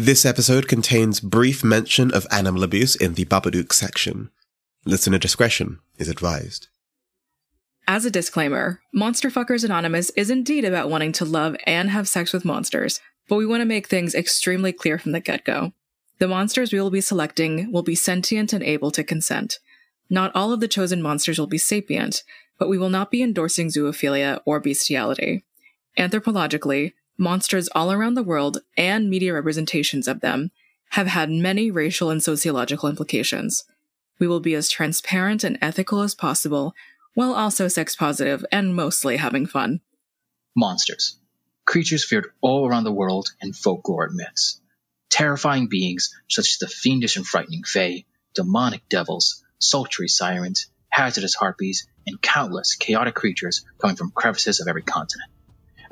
This episode contains brief mention of animal abuse in the Babadook section. Listener discretion is advised. As a disclaimer, Monster Fuckers Anonymous is indeed about wanting to love and have sex with monsters, but we want to make things extremely clear from the get go. The monsters we will be selecting will be sentient and able to consent. Not all of the chosen monsters will be sapient, but we will not be endorsing zoophilia or bestiality. Anthropologically, monsters all around the world and media representations of them have had many racial and sociological implications. We will be as transparent and ethical as possible, while also sex positive and mostly having fun. Monsters. Creatures feared all around the world in folklore and myths. Terrifying beings such as the fiendish and frightening Fae, demonic devils, sultry sirens, hazardous harpies, and countless chaotic creatures coming from crevices of every continent.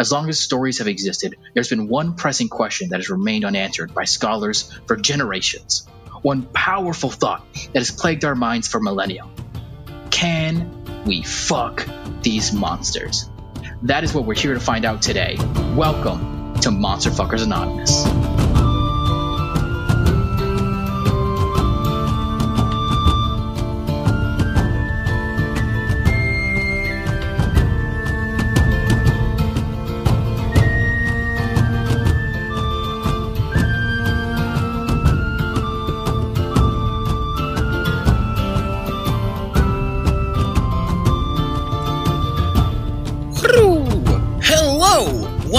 As long as stories have existed, there's been one pressing question that has remained unanswered by scholars for generations. One powerful thought that has plagued our minds for millennia. Can we fuck these monsters? That is what we're here to find out today. Welcome to Monster Fuckers Anonymous.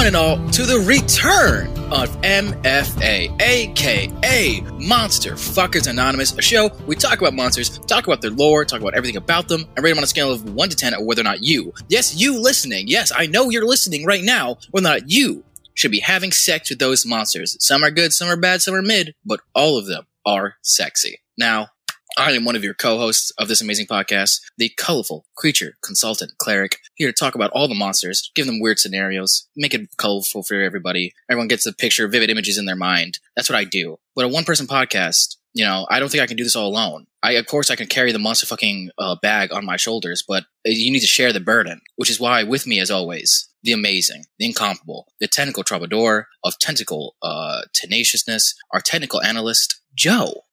And all, to the return of MFA, aka Monster Fuckers Anonymous, a show we talk about monsters, talk about their lore, talk about everything about them, and rate them on a scale of 1 to 10 of whether or not you, yes, you listening, yes, I know you're listening right now, whether or not you should be having sex with those monsters. Some are good, some are bad, some are mid, but all of them are sexy. Now, I am one of your co-hosts of this amazing podcast, the colorful creature consultant cleric, here to talk about all the monsters, give them weird scenarios, make it colorful for everybody. Everyone gets a picture, vivid images in their mind. That's what I do. But a one-person podcast, you know, I don't think I can do this all alone. I, of course, I can carry the monster fucking uh, bag on my shoulders, but you need to share the burden, which is why, with me as always, the amazing, the incomparable, the technical troubadour of tentacle uh, tenaciousness, our technical analyst, Joe.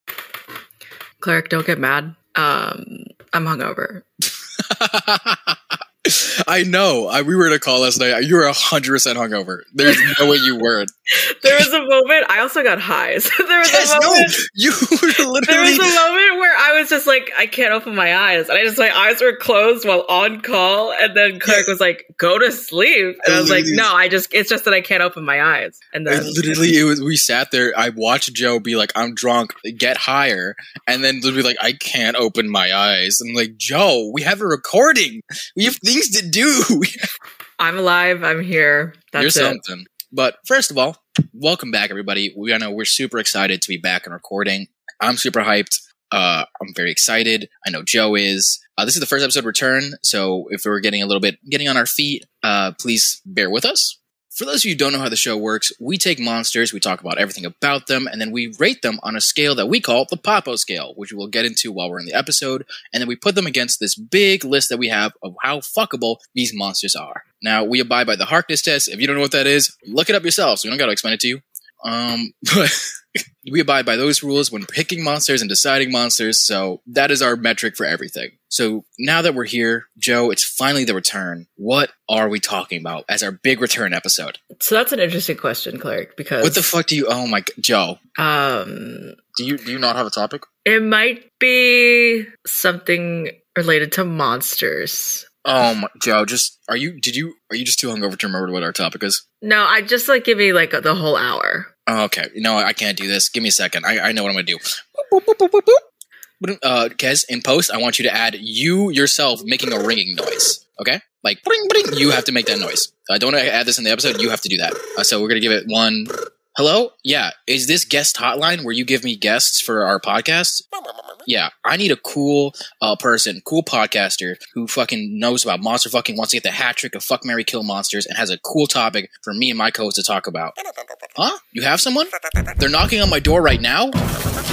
Cleric, don't get mad. Um, I'm hungover. I know. I, we were in a call last night. You were hundred percent hungover. There's no way you weren't. there was a moment. I also got highs. there was Yes, a no. moment. You were There was a moment where I was just like, I can't open my eyes, and I just my eyes were closed while on call, and then Cleric was like, "Go to sleep," and I was like, "No, I just it's just that I can't open my eyes." And I then literally, it was. We sat there. I watched Joe be like, "I'm drunk. Get higher," and then be like, "I can't open my eyes." I'm like, "Joe, we have a recording. We have things to do." I'm alive. I'm here. You're That's it. something. But first of all, welcome back, everybody. We I know we're super excited to be back and recording. I'm super hyped. Uh, I'm very excited. I know Joe is. Uh, this is the first episode return, so if we're getting a little bit getting on our feet, uh, please bear with us. For those of you who don't know how the show works, we take monsters, we talk about everything about them, and then we rate them on a scale that we call the Popo scale, which we'll get into while we're in the episode, and then we put them against this big list that we have of how fuckable these monsters are. Now, we abide by the Harkness test. If you don't know what that is, look it up yourselves. We don't gotta explain it to you. Um, but we abide by those rules when picking monsters and deciding monsters, so that is our metric for everything. So now that we're here, Joe, it's finally the return. What are we talking about as our big return episode? So that's an interesting question, Cleric, because What the fuck do you? Oh my, Joe, um, do you do you not have a topic? it might be something related to monsters. Oh my, Joe, just are you? Did you? Are you just too hungover to remember what our topic is? No, I just like give me like the whole hour. Oh, okay, no. I can't do this. Give me a second. I, I know what I'm gonna do. Boop, boop, boop, boop, boop. But, Uh, Kez, in post, I want you to add you yourself making a ringing noise. Okay, like bring, bring. You have to make that noise. I don't want to add this in the episode. You have to do that. Uh, so we're gonna give it one. Hello? Yeah. Is this guest hotline where you give me guests for our podcast? Yeah. I need a cool uh, person, cool podcaster who fucking knows about monster fucking, wants to get the hat trick of fuck, Mary kill monsters, and has a cool topic for me and my co-host to talk about. Huh? You have someone? They're knocking on my door right now?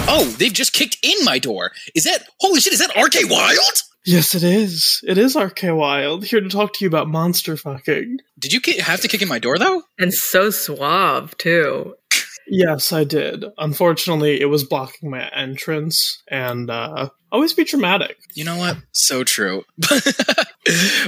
Oh, they've just kicked in my door. Is that, holy shit, is that RK Wilde? Yes, it is. It is RK Wilde, here to talk to you about monster fucking. Did you ki- have to kick in my door though? And so suave too. Yes, I did. Unfortunately, it was blocking my entrance, and uh, always be dramatic. You know what? So true.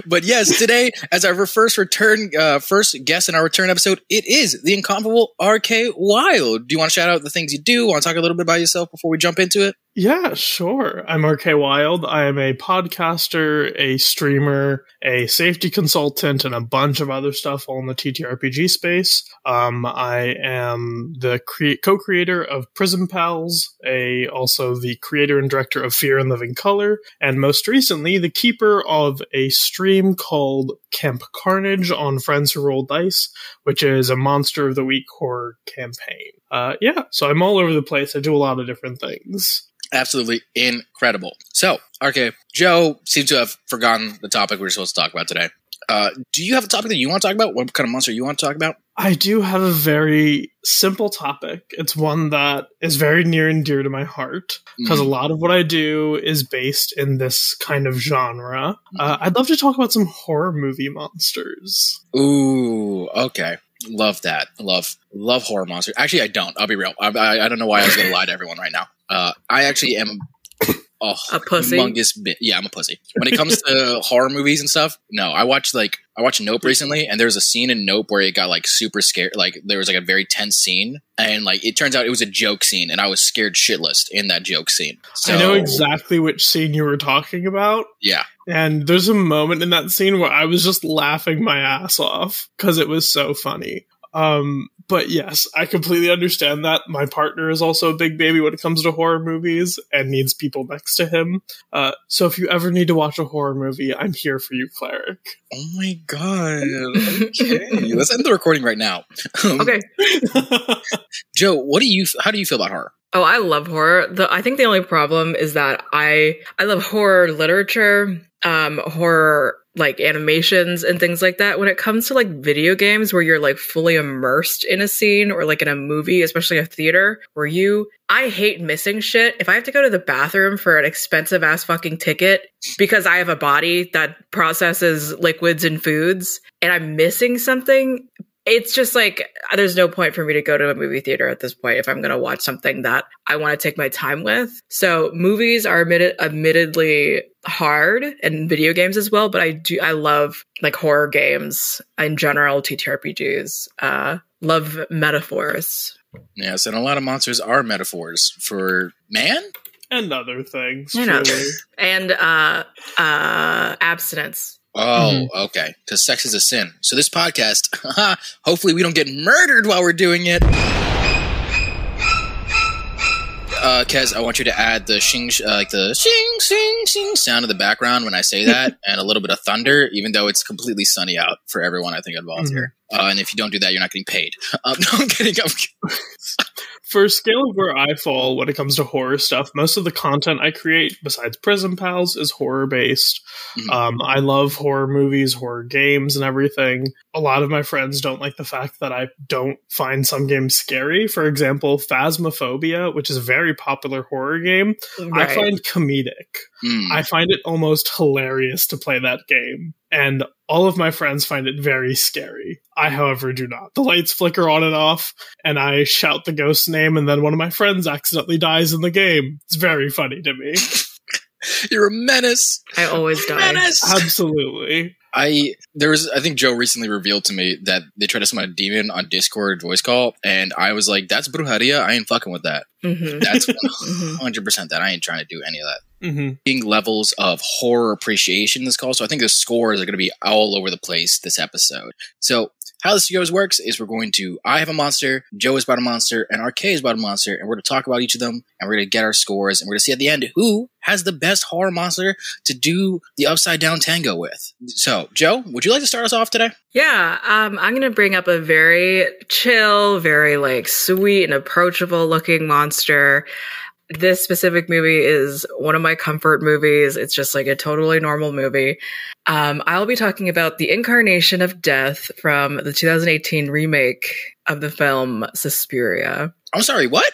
but yes, today, as our first return, uh, first guest in our return episode, it is the incomparable RK Wilde. Do you want to shout out the things you do? Want to talk a little bit about yourself before we jump into it? Yeah, sure. I'm RK Wilde. I am a podcaster, a streamer, a safety consultant, and a bunch of other stuff all in the TTRPG space. Um, I am the cre- co-creator of Prism Pals, a also the creator and director of Fear and Living Color, and most recently the keeper of a stream called Camp Carnage on Friends Who Roll Dice, which is a Monster of the Week horror campaign. Uh, yeah, so I'm all over the place. I do a lot of different things. Absolutely incredible. So, okay, Joe seems to have forgotten the topic we are supposed to talk about today. Uh, do you have a topic that you want to talk about? What kind of monster you want to talk about? I do have a very simple topic. It's one that is very near and dear to my heart because Mhm. a lot of what I do is based in this kind of genre. Uh, I'd love to talk about some horror movie monsters. Ooh, okay. Love that. Love love horror monsters. Actually, I don't. I'll be real. I, I, I don't know why I was going to lie to everyone right now. Uh, I actually am a, A pussy? humongous bit. Yeah, I'm a pussy. When it comes to horror movies and stuff, no. I watched like I watched Nope recently, and there was a scene in Nope where it got like super scared. Like there was like a very tense scene, and like it turns out it was a joke scene, and I was scared shitless in that joke scene. So, I know exactly which scene you were talking about. Yeah, And there's a moment in that scene where I was just laughing my ass off because it was so funny. Um, but yes, I completely understand that. My partner is also a big baby when it comes to horror movies and needs people next to him. Uh, so if you ever need to watch a horror movie, I'm here for you, cleric. Oh my god. Okay, let's end the recording right now. Um, Okay. Joe, what do you? How do you feel about horror? Oh, I love horror. The I think the only problem is that I I love horror literature, um, horror like animations and things like that. When it comes to like video games where you're like fully immersed in a scene or like in a movie, especially a theater, where you I hate missing shit. If I have to go to the bathroom for an expensive ass fucking ticket because I have a body that processes liquids and foods and I'm missing something, it's just like there's no point for me to go to a movie theater at this point if I'm going to watch something that I want to take my time with. So movies are admitted, admittedly hard and video games as well, but I do I love like horror games in general, TTRPGs. Uh, love metaphors. Yes, and a lot of monsters are metaphors for man. and other things. You know. truly. and uh, uh, abstinence. Oh, okay. Because sex is a sin. So this podcast, hopefully, we don't get murdered while we're doing it. Uh, Kez, I want you to add the shing, uh, like the shing, shing, shing sound in the background when I say that, and a little bit of thunder, even though it's completely sunny out for everyone. I think involved here. Uh, and if you don't do that, you're not getting paid. Um, no, I'm kidding. I'm kidding. For scale of where I fall when it comes to horror stuff, most of the content I create, besides Prism Pals, is horror based. Mhm. Um, I love horror movies, horror games, and everything. A lot of my friends don't like the fact that I don't find some games scary. For example, Phasmophobia, which is a very popular horror game, I find comedic. Mm. I find it almost hilarious to play that game. And all of my friends find it very scary. I, however, do not. The lights flicker on and off, and I shout the ghost's name, and then one of my friends accidentally dies in the game. It's very funny to me. You're a menace. I always die. Menace. Absolutely. I there was I think Joe recently revealed to me that they tried to summon a demon on Discord voice call, and I was like, "That's brujeria. I ain't fucking with that. Mhm. That's Mhm. 100 percent that. I ain't trying to do any of that." Hmm Being levels of horror appreciation in this call, so I think the scores are going to be all over the place this episode. So how this goes works is we're going to I have a monster, Joe is about a monster, and RK is about a monster, and we're going to talk about each of them, and we're going to get our scores, and we're going to see at the end who has the best horror monster to do the upside down tango with. So, Joe, would you like to start us off today? Yeah, um, I'm gonna bring up a very chill, very like sweet and approachable looking monster. This specific movie is one of my comfort movies. It's just like a totally normal movie. Um, I'll be talking about the incarnation of death from the 2018 remake of the film Suspiria. I'm sorry, what?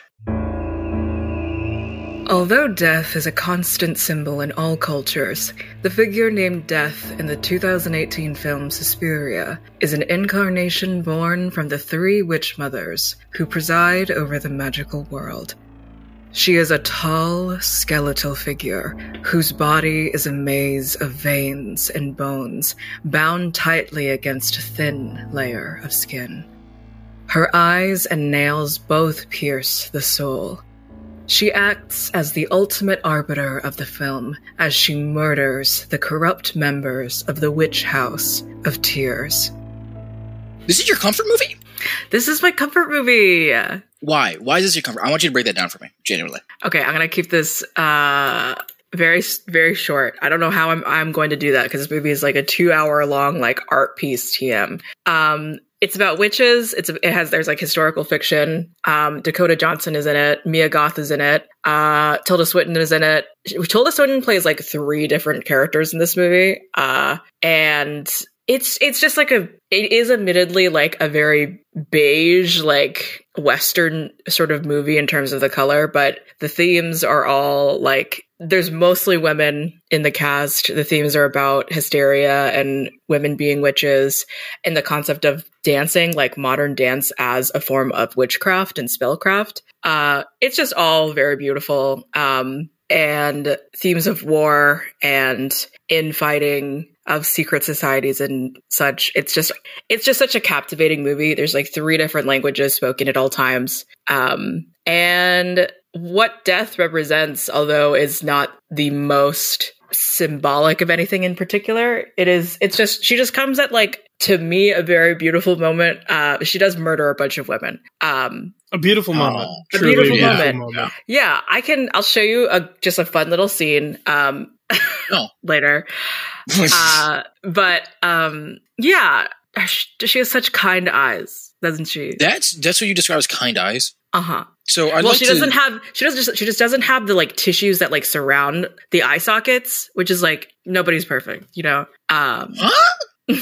Although death is a constant symbol in all cultures, the figure named Death in the 2018 film Suspiria is an incarnation born from the three witch mothers who preside over the magical world. She is a tall, skeletal figure whose body is a maze of veins and bones bound tightly against a thin layer of skin. Her eyes and nails both pierce the soul. She acts as the ultimate arbiter of the film as she murders the corrupt members of the Witch House of Tears. This is your comfort movie? This is my comfort movie. Why? Why is this your comfort? I want you to break that down for me, genuinely. Okay, I'm gonna keep this uh very very short. I don't know how I'm I'm going to do that because this movie is like a two hour long like art piece. TM. Um, it's about witches. It's it has there's like historical fiction. Um, Dakota Johnson is in it. Mia Goth is in it. Uh, Tilda Swinton is in it. Tilda Swinton plays like three different characters in this movie. Uh, and it's it's just like a it is admittedly like a very beige like western sort of movie in terms of the color but the themes are all like there's mostly women in the cast. The themes are about hysteria and women being witches and the concept of dancing like modern dance as a form of witchcraft and spellcraft. Uh it's just all very beautiful um and themes of war and infighting of secret societies and such. It's just it's just such a captivating movie. There's like three different languages spoken at all times. Um and what death represents, although is not the most symbolic of anything in particular, it is it's just she just comes at like to me a very beautiful moment. Uh she does murder a bunch of women. Um A beautiful moment. Oh, a Truly beautiful beautiful moment. yeah, I can I'll show you a just a fun little scene um No. later. uh, but um, yeah, she, has such kind eyes, doesn't she? that's that's what you describe as kind eyes. Uh huh. So I'd Well, like she to, doesn't have. She doesn't just. She just doesn't have the like tissues that like surround the eye sockets, which is like nobody's perfect, you know. Um, Huh?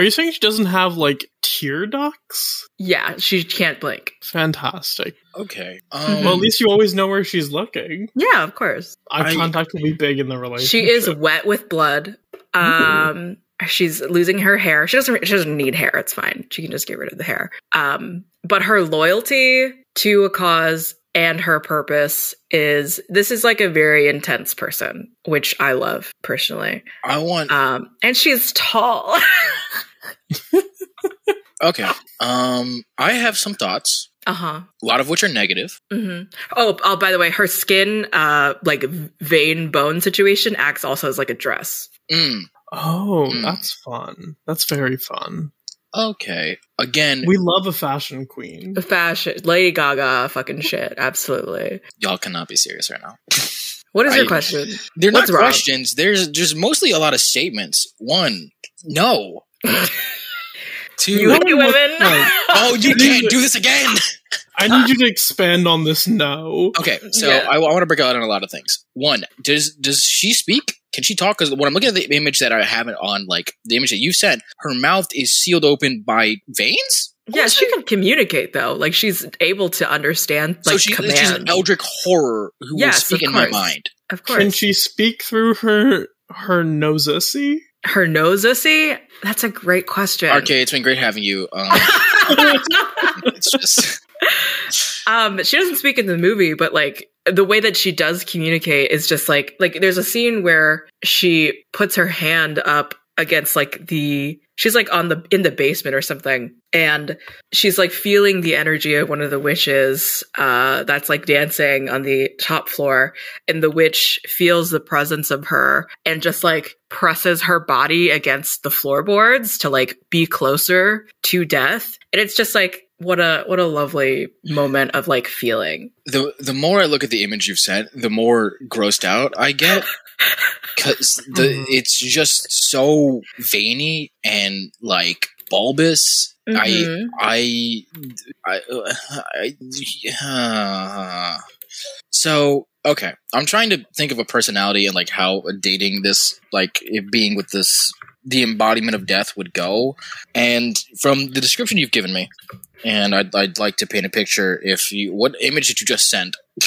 Are you saying she doesn't have like tear ducts? yeah, she can't blink. Fantastic. Okay. Um. Well, at least you always know where she's looking. Yeah, of course. Eye I- contact will be big in the relationship. She is wet with blood. Um, she's losing her hair. She doesn't. She doesn't need hair. It's fine. She can just get rid of the hair. Um, but her loyalty to a cause and her purpose is this is like a very intense person, which I love personally. I want. Um, and she's tall. Okay. Um, I have some thoughts. uh huh. A lot of which are negative. hmm Oh, oh, by the way, her skin, uh, like vein bone situation, acts also as like a dress. Mm, Oh, Hmm. that's fun. That's very fun. okay. Again, We love a fashion queen. A fashion, Lady Gaga, fucking shit, absolutely. y'all cannot be serious right now. What is your question? They're What's not wrong? questions. There's just mostly a lot of statements. One, no. Two, You hate women. Right. oh, you can't do this again. I need you to expand on this no. Okay, so Yeah. I, I want to break out on a lot of things. One, does does she speak? Can she talk? Because when I'm looking at the image that I have it on, like the image that you sent, her mouth is sealed open by veins. Yeah, she can communicate though. Like she's able to understand like so she, she's an eldritch horror who Yes, will speak in my mind. of course. Can she speak through her her nosissy? Her nosissy? That's a great question. RK, it's been great having you. Um, it's just um, she doesn't speak in the movie, but like the way that she does communicate is just like like there's a scene where she puts her hand up against like the she's like on the in the basement or something and she's like feeling the energy of one of the witches uh that's like dancing on the top floor and the witch feels the presence of her and just like presses her body against the floorboards to like be closer to death and it's just like what a what a lovely moment of like feeling. The the more I look at the image you've sent, the more grossed out I get because the Mhm. it's just so veiny and like bulbous. Mhm. I I I, I so okay. I'm trying to think of a personality and like how dating this like it being with this the embodiment of death would go. And from the description you've given me, and I'd, I'd like to paint a picture. If you, what image did you just send?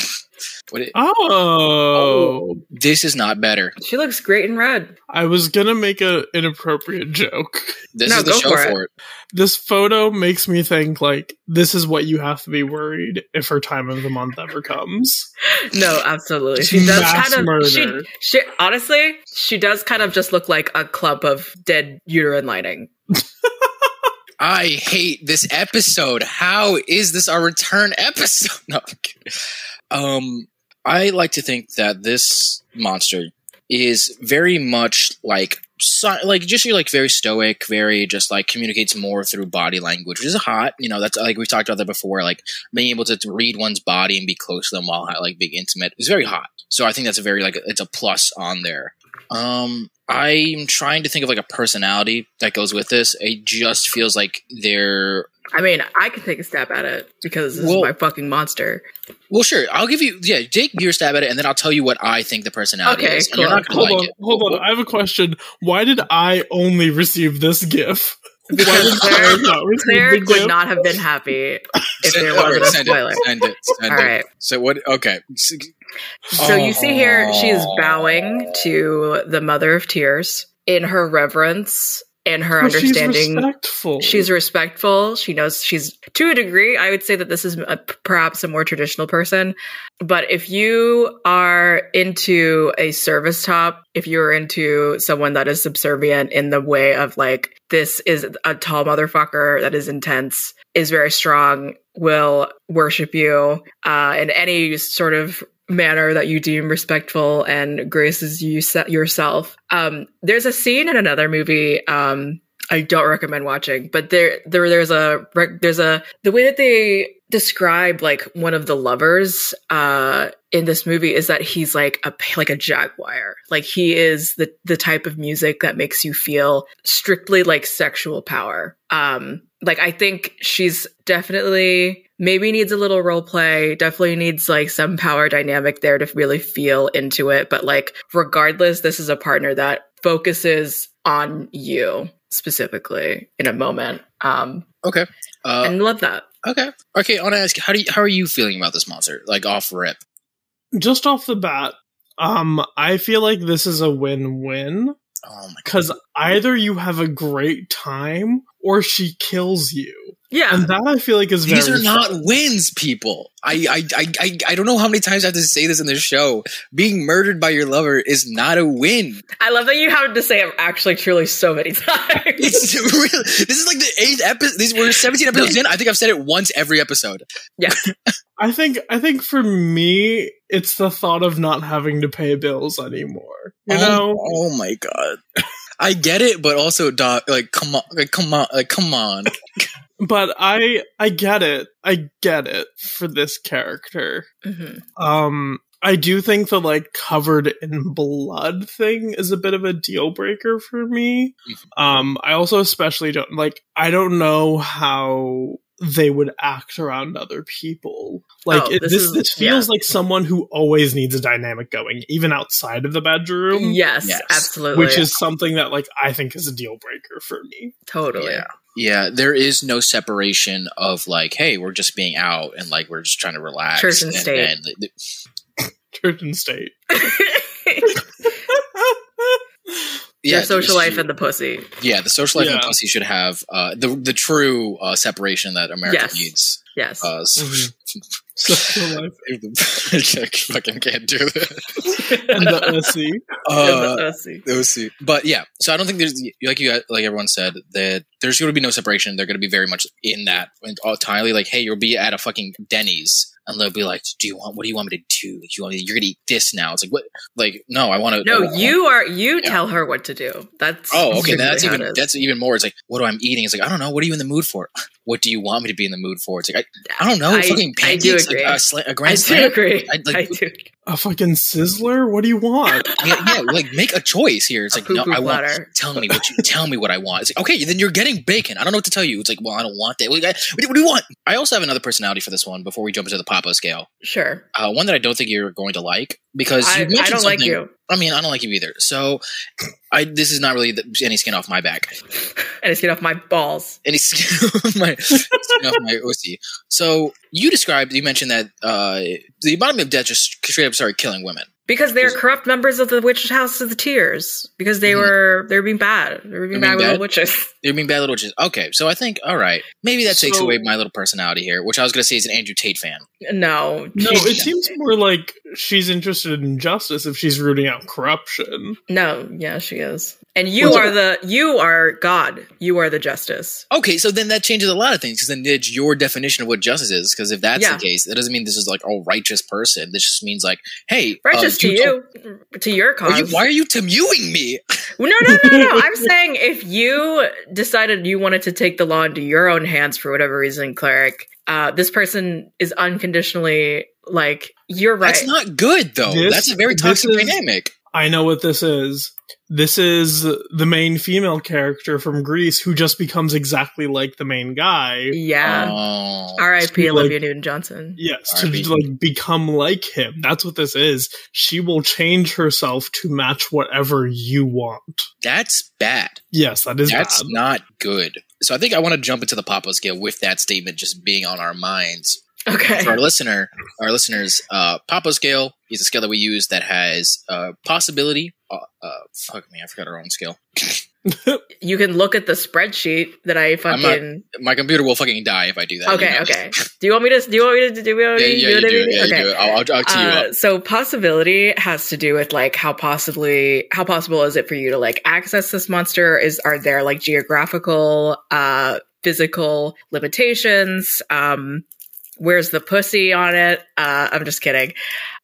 what it, oh! oh, this is not better. She looks great in red. I was gonna make a inappropriate joke. This No, is the go show for it. for it. This photo makes me think like this is what you have to be worried if her time of the month ever comes. No, absolutely. She does mass kind of. murder. She, she honestly, she does kind of just look like a clump of dead uterine lining. I hate this episode. How is this our return episode? No. Um, I like to think that this monster is very much like so, like just you're like very stoic, very just like communicates more through body language, which is hot. You know, that's like we've talked about that before. Like being able to read one's body and be close to them while like being intimate is very hot. So I think that's a very like it's a plus on there. Um, I'm trying to think of like a personality that goes with this. It just feels like they're I mean, I can take a stab at it because this Well- is my fucking monster. well, sure. I'll give you yeah, take your stab at it, and then I'll tell you what I think the personality Okay, is. And you're cool. not Hold like on, it. hold on. I have a question. Why did I only receive this GIF? Why did Because Claire Claire, not receive Claire the would GIF? not have been happy if Send- all wasn't right, a send spoiler. It, send it. Send All it. right. So what? Okay. So you see here, she is Oh. bowing to the Mother of Tears in her reverence and her But she's understanding. respectful. She's respectful. She knows she's to a degree. I would say that this is a, perhaps a more traditional person. But if you are into a service top, if you're into someone that is subservient in the way of like, this is a tall motherfucker that is intense, is very strong, will worship you uh, in any sort of manner that you deem respectful and graces you se- yourself. Um, there's a scene in another movie. Um, I don't recommend watching, but there, there, there's a, there's a, the way that they describe like one of the lovers, uh, in this movie is that he's like a, like a jaguar. Like he is the, the type of music that makes you feel strictly like sexual power. Um, like I think she's definitely maybe needs a little role play, definitely needs like some power dynamic there to really feel into it. But like, regardless, this is a partner that focuses on you specifically in a moment. Um, Okay. Uh, and love that. okay. Okay. I want to ask how do you, how are you feeling about this monster? Like off rip. just off the bat. Um, I feel like this is a win-win Oh my because either you have a great time or she kills you, Yeah. and that I feel like is These very are not fun. wins, people. I, I, I, I, I don't know how many times I have to say this in this show. Being murdered by your lover is not a win. I love that you have to say it actually truly so many times. It's real. This is like the eighth episode. These we're 17 episodes in. I think I've said it once every episode. Yeah. I think I think for me, it's the thought of not having to pay bills anymore. You oh, know, oh my god. I get it, but also, doc, like, come on, like, come on, like, come on. but I I get it. I get it for this character. Mhm. Um, I do think the like covered in blood thing is a bit of a deal breaker for me. Um, I also especially don't like. I don't know how they would act around other people. Like Oh, it, this this, is- this, feels like someone who always needs a dynamic going, even outside of the bedroom. Yes, Yes. absolutely. Which is something that like I think is a deal breaker for me. totally. Yeah. Yeah, there is no separation of like, hey, we're just being out and like we're just trying to relax. Church and state. and the- Church and state. yeah, Your social just- life and the pussy. yeah, the social life and Yeah. pussy should have uh, the the true uh, separation that America Yes. needs. Yes. Uh, so- Mhm. Social life I fucking can't do that. and the OC. Uh, Let's see. Let's. But yeah, so I don't think there's like you like everyone said that there's going to be no separation. They're going to be very much in that entirely. Like, hey, you'll be at a fucking Denny's, and they'll be like, "Do you want? What do you want me to do? Do you want me? You're going to eat this now?" It's like, what? Like, no, I want to. No, you are. You Yeah. tell her what to do. That's Oh, okay. That's even that's even more. It's like, what do I'm eating? It's like, I don't know. What are you in the mood for? What do you want me to be in the mood for? It's like, I, I don't know. I- fucking I do agree. a, a, sla- a I grand do slam. agree. I'd like- I do. A fucking sizzler? What do you want? Yeah, yeah, like make a choice here. It's A like, no, I want. platter. Tell me what you tell me what I want. It's like, okay, then you're getting bacon. I don't know what to tell you. It's like, well, I don't want that. What do, you, what do- what do you want? I also have another personality for this one before we jump into the Papa scale. Sure. Uh, one that I don't think you're going to like. Because I, you I don't like you, I mean, I don't like you either. So, I this is not really the, any skin off my back, any skin off my balls. any skin off my skin off my OC. So, you described, you mentioned that uh, the embodiment of death just straight up started killing women. Because they're corrupt members of the Witch House of the Tears. Because they Mhm. were they were being bad. They were being They're bad being little witches. They're being bad little witches. Okay, so I think all right, maybe that takes away my little personality here, which I was going to say is an Andrew Tate fan. No, No, it seems more like she's interested in justice if she's rooting out corruption. no, yeah, she is. And you Well, are the you are God. You are the justice. Okay, so then that changes a lot of things because then it's your definition of what justice is. Because if that's Yeah. the case, that doesn't mean this is like a righteous person. This just means like, hey, Righteous uh, to told- you, to your cause. Are you, why are you temuing me? no, no, no, no. I'm saying if you decided you wanted to take the law into your own hands for whatever reason, cleric, uh, this person is unconditionally like you're right. That's not good though. This- that's a very toxic is- dynamic. I know what this is. This is the main female character from Grease who just becomes exactly like the main guy. yeah. Oh. R.I.P. Like- Olivia Newton Johnson. Yes, R.I.P. to like become like him. That's what this is. She will change herself to match whatever you want. That's bad. Yes, that is That's bad. not good. So I think I want to jump into the Papa scale with that statement just being on our minds. Okay. For our listener, our listeners, uh, Papa scale is a scale that we use that has uh, possibility. Uh, uh, fuck me, I forgot our own scale. You can look at the spreadsheet that I fucking. My computer will fucking die if I do that. you Okay, know? okay. Do you want me to? Do you want me to? Do you want Yeah, me to yeah, do you it do Yeah, okay. you do it. I'll, I'll, I'll tee you Uh, up. so possibility has to do with like how possibly how possible is it for you to like access this monster is are there like geographical uh physical limitations um where's the pussy on it. Uh i'm just kidding.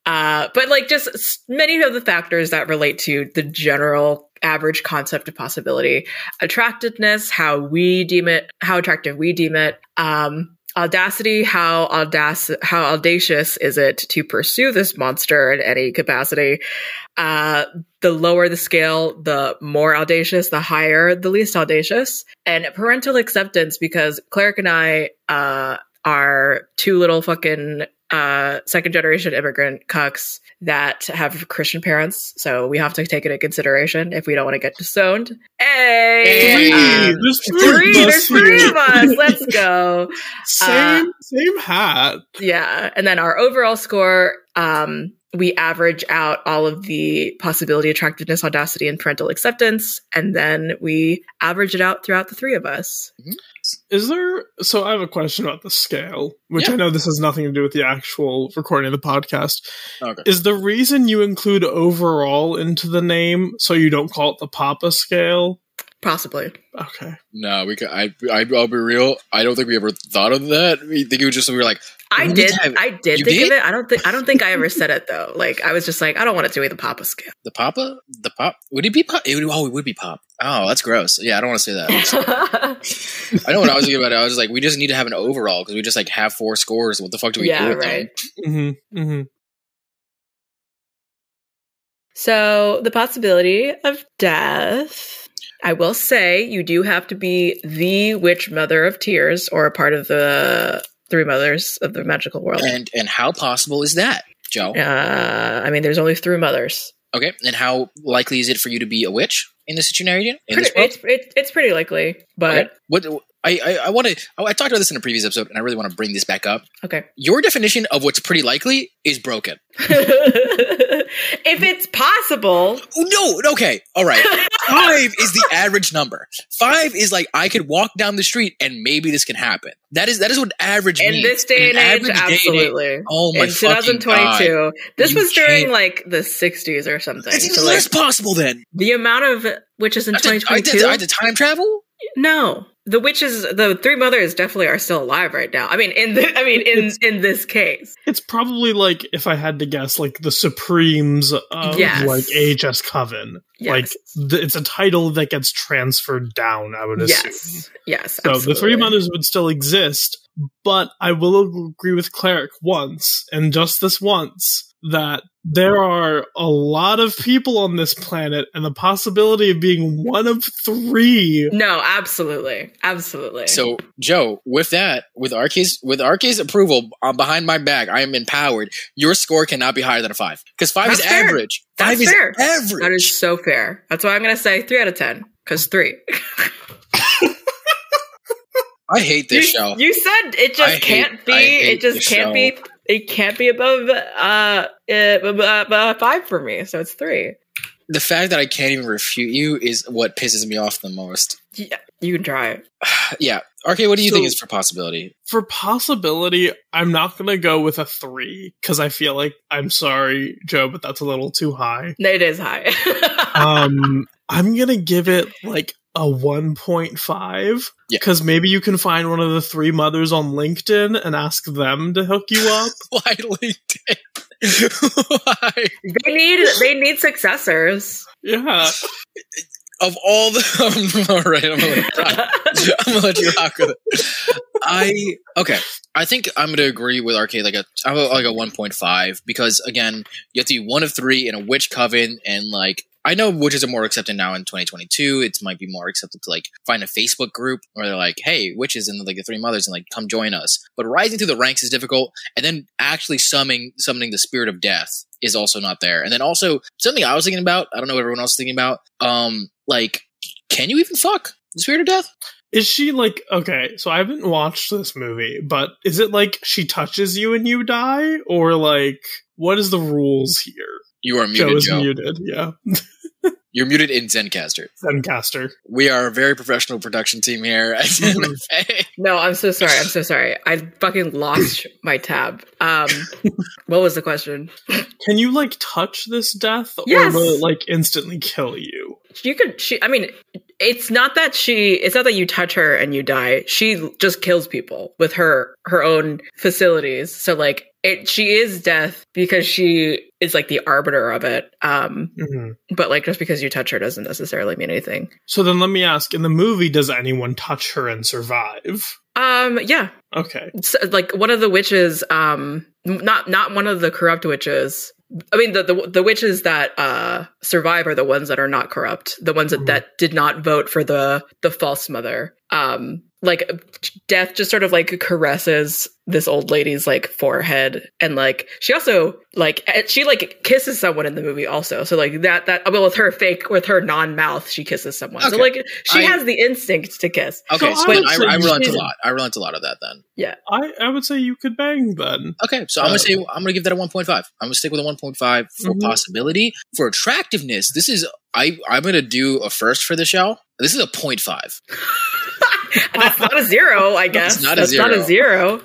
Uh but like just many of the factors that relate to the general average concept of possibility. Attractiveness how we deem it how attractive we deem it. Um audacity how audac how audacious is it to pursue this monster in any capacity? Uh the lower the scale the more audacious the higher the least audacious. And parental acceptance because cleric and i uh are two little fucking uh second generation immigrant cucks that have christian parents so we have to take it into consideration if we don't want to get disowned hey Three! um, There's three, three there's three of us let's go Same, same hat. yeah. And then our overall score, um, we average out all of the possibility, attractiveness, audacity, and parental acceptance. And then we average it out throughout the three of us. Is there? So I have a question about the scale, which Yeah. I know this has nothing to do with the actual recording of the podcast. Okay. Is the reason you include overall into the name so you don't call it the Papa scale? Possibly. Okay. No, we could. I, I, I'll be real. I don't think we ever thought of that. We think it was just we were like, I did. have- I did you think did? of it. I don't think. I don't think I ever said it though. Like I was just like, I don't want it to be the Papa scale. the Papa, the Pop. Would it be Pop? It would, oh, it would be Pop. Oh, that's gross. Yeah, I don't want to say that. I know what I was thinking about. It. I was like, we just need to have an overall because we just like have four scores. What the fuck do we do? yeah. with Right. them? Mm-hmm. Mm-hmm. So the possibility of death. I will say you do have to be the witch mother of tears or a part of the three mothers of the magical world. And and how possible is that, Joe? Uh, I mean, there's only three mothers. Okay, and how likely is it for you to be a witch in this scenario? In Pretty, this world? it's, it, it's pretty likely, but Okay. What I I, I want to. I, talked about this in a previous episode, and I really want to bring this back up. okay. Your definition of what's pretty likely is broken. if it's possible, Oh, no, okay, all right. Five is the average number. Five is like I could walk down the street and maybe this can happen. That is that is what average in means. this day In and age, average day and age- absolutely. Oh my in fucking 2022, this was during can't- like the 60s or something. It's even So, like, less possible then. the amount of witches in I did, I, did, 2022. I did time travel. No, the witches, the three mothers definitely are still alive right now. I mean, in the, I mean, in in this case, It's probably like, if I had to guess, like the Supremes of Yes. like AHS Coven. yes, Like th- it's a title that gets transferred down. I would assume. yes, yes. So the three mothers would still exist, but I will agree with Cleric once, and just this once, that there are a lot of people on this planet and the possibility of being one of three. No, absolutely, absolutely. So, Joe, with that, with RK's with RK's approval uh, behind my back, I am empowered. Your score cannot be higher than a five because five That's is fair. average. That's five fair. is average. that is so fair. That's why I'm gonna say three out of ten. Cause three. I hate this you, show. you said it just hate- can't be. It just can't show. be. It can't be above uh, uh, five for me. So it's three. the fact that I can't even refute you is what pisses me off the most. Yeah, you can try it. yeah. Okay, what do you So- think is for possibility? For possibility, I'm not gonna go with a three because I feel like I'm sorry, Joe, but that's a little too high. It is high. Um, I'm gonna give it like a 1.5 Yeah. because maybe you can find one of the three mothers on LinkedIn and ask them to hook you up. Why LinkedIn? Why? they need they need successors. Yeah, Of all the, all right, I'm gonna, let you rock. I'm gonna let you rock with it. I okay. I think I'm gonna agree with Arcade like a I'm a- like a 1.5 because again, you have to be one of three in a witch coven, and like I know witches are more accepted now in 2022. It might be more accepted to like find a Facebook group where they're like, "Hey, witches and like the three mothers, and like come join us." But rising through the ranks is difficult, and then actually summoning summoning the spirit of death is also not there. And then also something I was thinking about. I don't know what everyone else is thinking about. Um, like, can you even fuck the spirit of death? is she like okay? So I haven't watched this movie, but is it like she touches you and you die, or like what is the rules here? You are Joe muted, is Joe. muted. Yeah, You're muted in Zencastr. Zencastr. We are a very professional production team here at ZenFA. No, I'm so sorry. I'm so sorry. I fucking lost my tab. Um, what was the question? Can you like touch this death, Yes. or will it like instantly kill you? You could. She. I mean, it's not that she. It's not that you touch her and you die. She just kills people with her her own facilities. So like, it. She is death because she is like the arbiter of it. Um, Mhm. but like, just because you touch her doesn't necessarily mean anything. So then let me ask: in the movie, does anyone touch her and survive? Um, yeah, Okay. so, like one of the witches um not not one of the corrupt witches i mean the, the the witches that uh survive are the ones that are not corrupt the ones that, Mhm. that did not vote for the the false mother um like death just sort of like caresses this old lady's like forehead and like she also like she like kisses someone in the movie also so like that that well with her fake with her non-mouth she kisses someone so like she I- has the instinct to kiss Okay, So so, I then would I, say I relent a she's- lot. I relent a lot of that then. I I would say you could bang then. Okay, so I'm Uh, gonna say I'm gonna give that a 1.5. I'm gonna stick with a 1.5 for Mhm. possibility. For attractiveness, this is I I'm gonna do a first for the show. This is a 0.5 that's not a zero i guess not a that's not a zero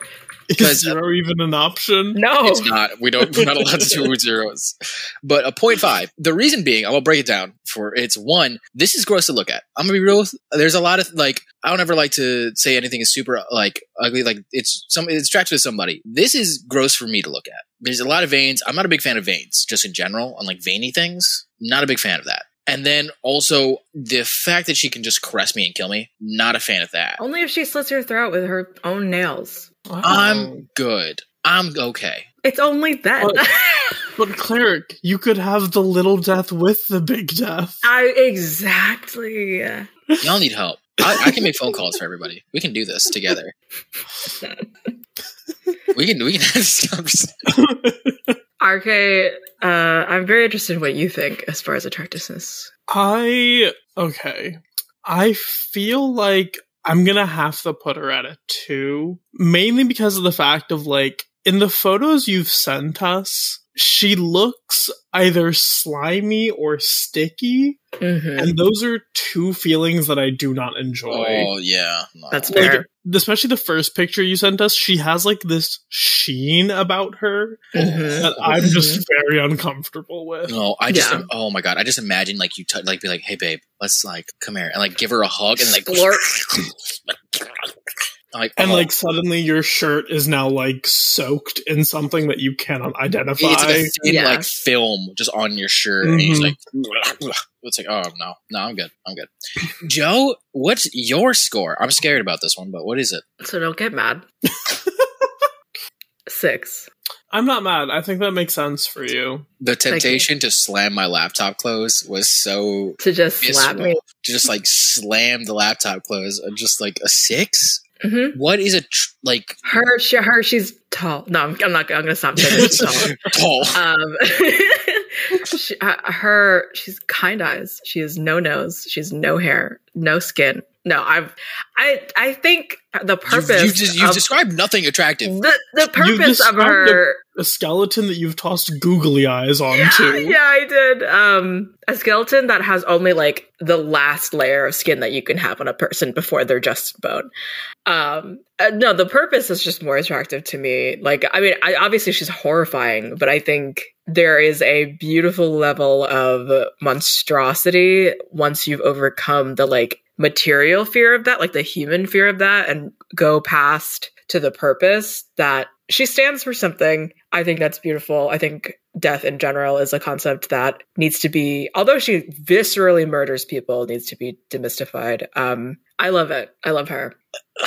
Because- Is zero even an option? no It's not. We don't. We're not allowed to do zeros. But a five. The reason being, I will break it down for it's one. This is gross to look at. I'm gonna be real. with- There's a lot of like. I don't ever like to say anything is super like ugly. Like it's some. It's attractive to somebody. This is gross for me to look at. There's a lot of veins. I'm not a big fan of veins, just in general, on like veiny things. Not a big fan of that. And then also the fact that she can just caress me and kill me. Not a fan of that. Only if she slits her throat with her own nails. Wow. I'm good. I'm okay. It's only that. But- But cleric, you could have the little death with the big death. I exactly. Y'all need help. I, I can make phone calls for everybody. We can do this together. We can we can have this conversation. RK, uh, I'm very interested in what you think as far as attractiveness. I okay. I feel like I'm gonna have to put her at a two, mainly because of the fact of like in the photos you've sent us, she looks either slimy or sticky, Mm-hmm. and those are two feelings that I do not enjoy. Oh yeah, no. That's Like, especially the first picture you sent us, she has like this sheen about her Mhm. that I'm just very uncomfortable with. no. I just Yeah. oh my god. I just imagine like you t- like be like, hey babe, let's like come here and like give her a hug and like like And oh. like suddenly your shirt is now like soaked in something that you cannot identify. it's like a thin Yeah. like film just on your shirt, and he's mm-hmm. like, it's like, oh no, no, I'm good, I'm good. Joe, what's your score? I'm scared about this one, but what is it? So don't get mad. Six. I'm not mad. I think that makes sense for you. The you. temptation to slam my laptop close was so To just slap me. To just like slam the laptop close. I'm uh, just like a six. Hmm What is a tr- like Her, she, her, she's tall. No, I'm, I'm not. I'm gonna stop saying she's tall. tall? Um, she, uh, her, she's kind eyes. She has no nose. She has no hair, no skin. No, I've, I, I think the You've, purpose. you've, just, you've of- described nothing attractive. the the purpose of her. A skeleton that you've tossed googly eyes Yeah, onto. yeah, I did. Um, a skeleton that has only like the last layer of skin that you can have on a person before they're just bone. Um, uh, no, the purpose is just more attractive to me. Like, I mean, I, obviously she's horrifying, but I think there is a beautiful level of monstrosity once you've overcome the like material fear of that, like the human fear of that, and go past to the purpose that she stands for something. I think that's beautiful. I think death in general is a concept that needs to be, although she viscerally murders people, needs to be demystified. Um, I love it. I love her.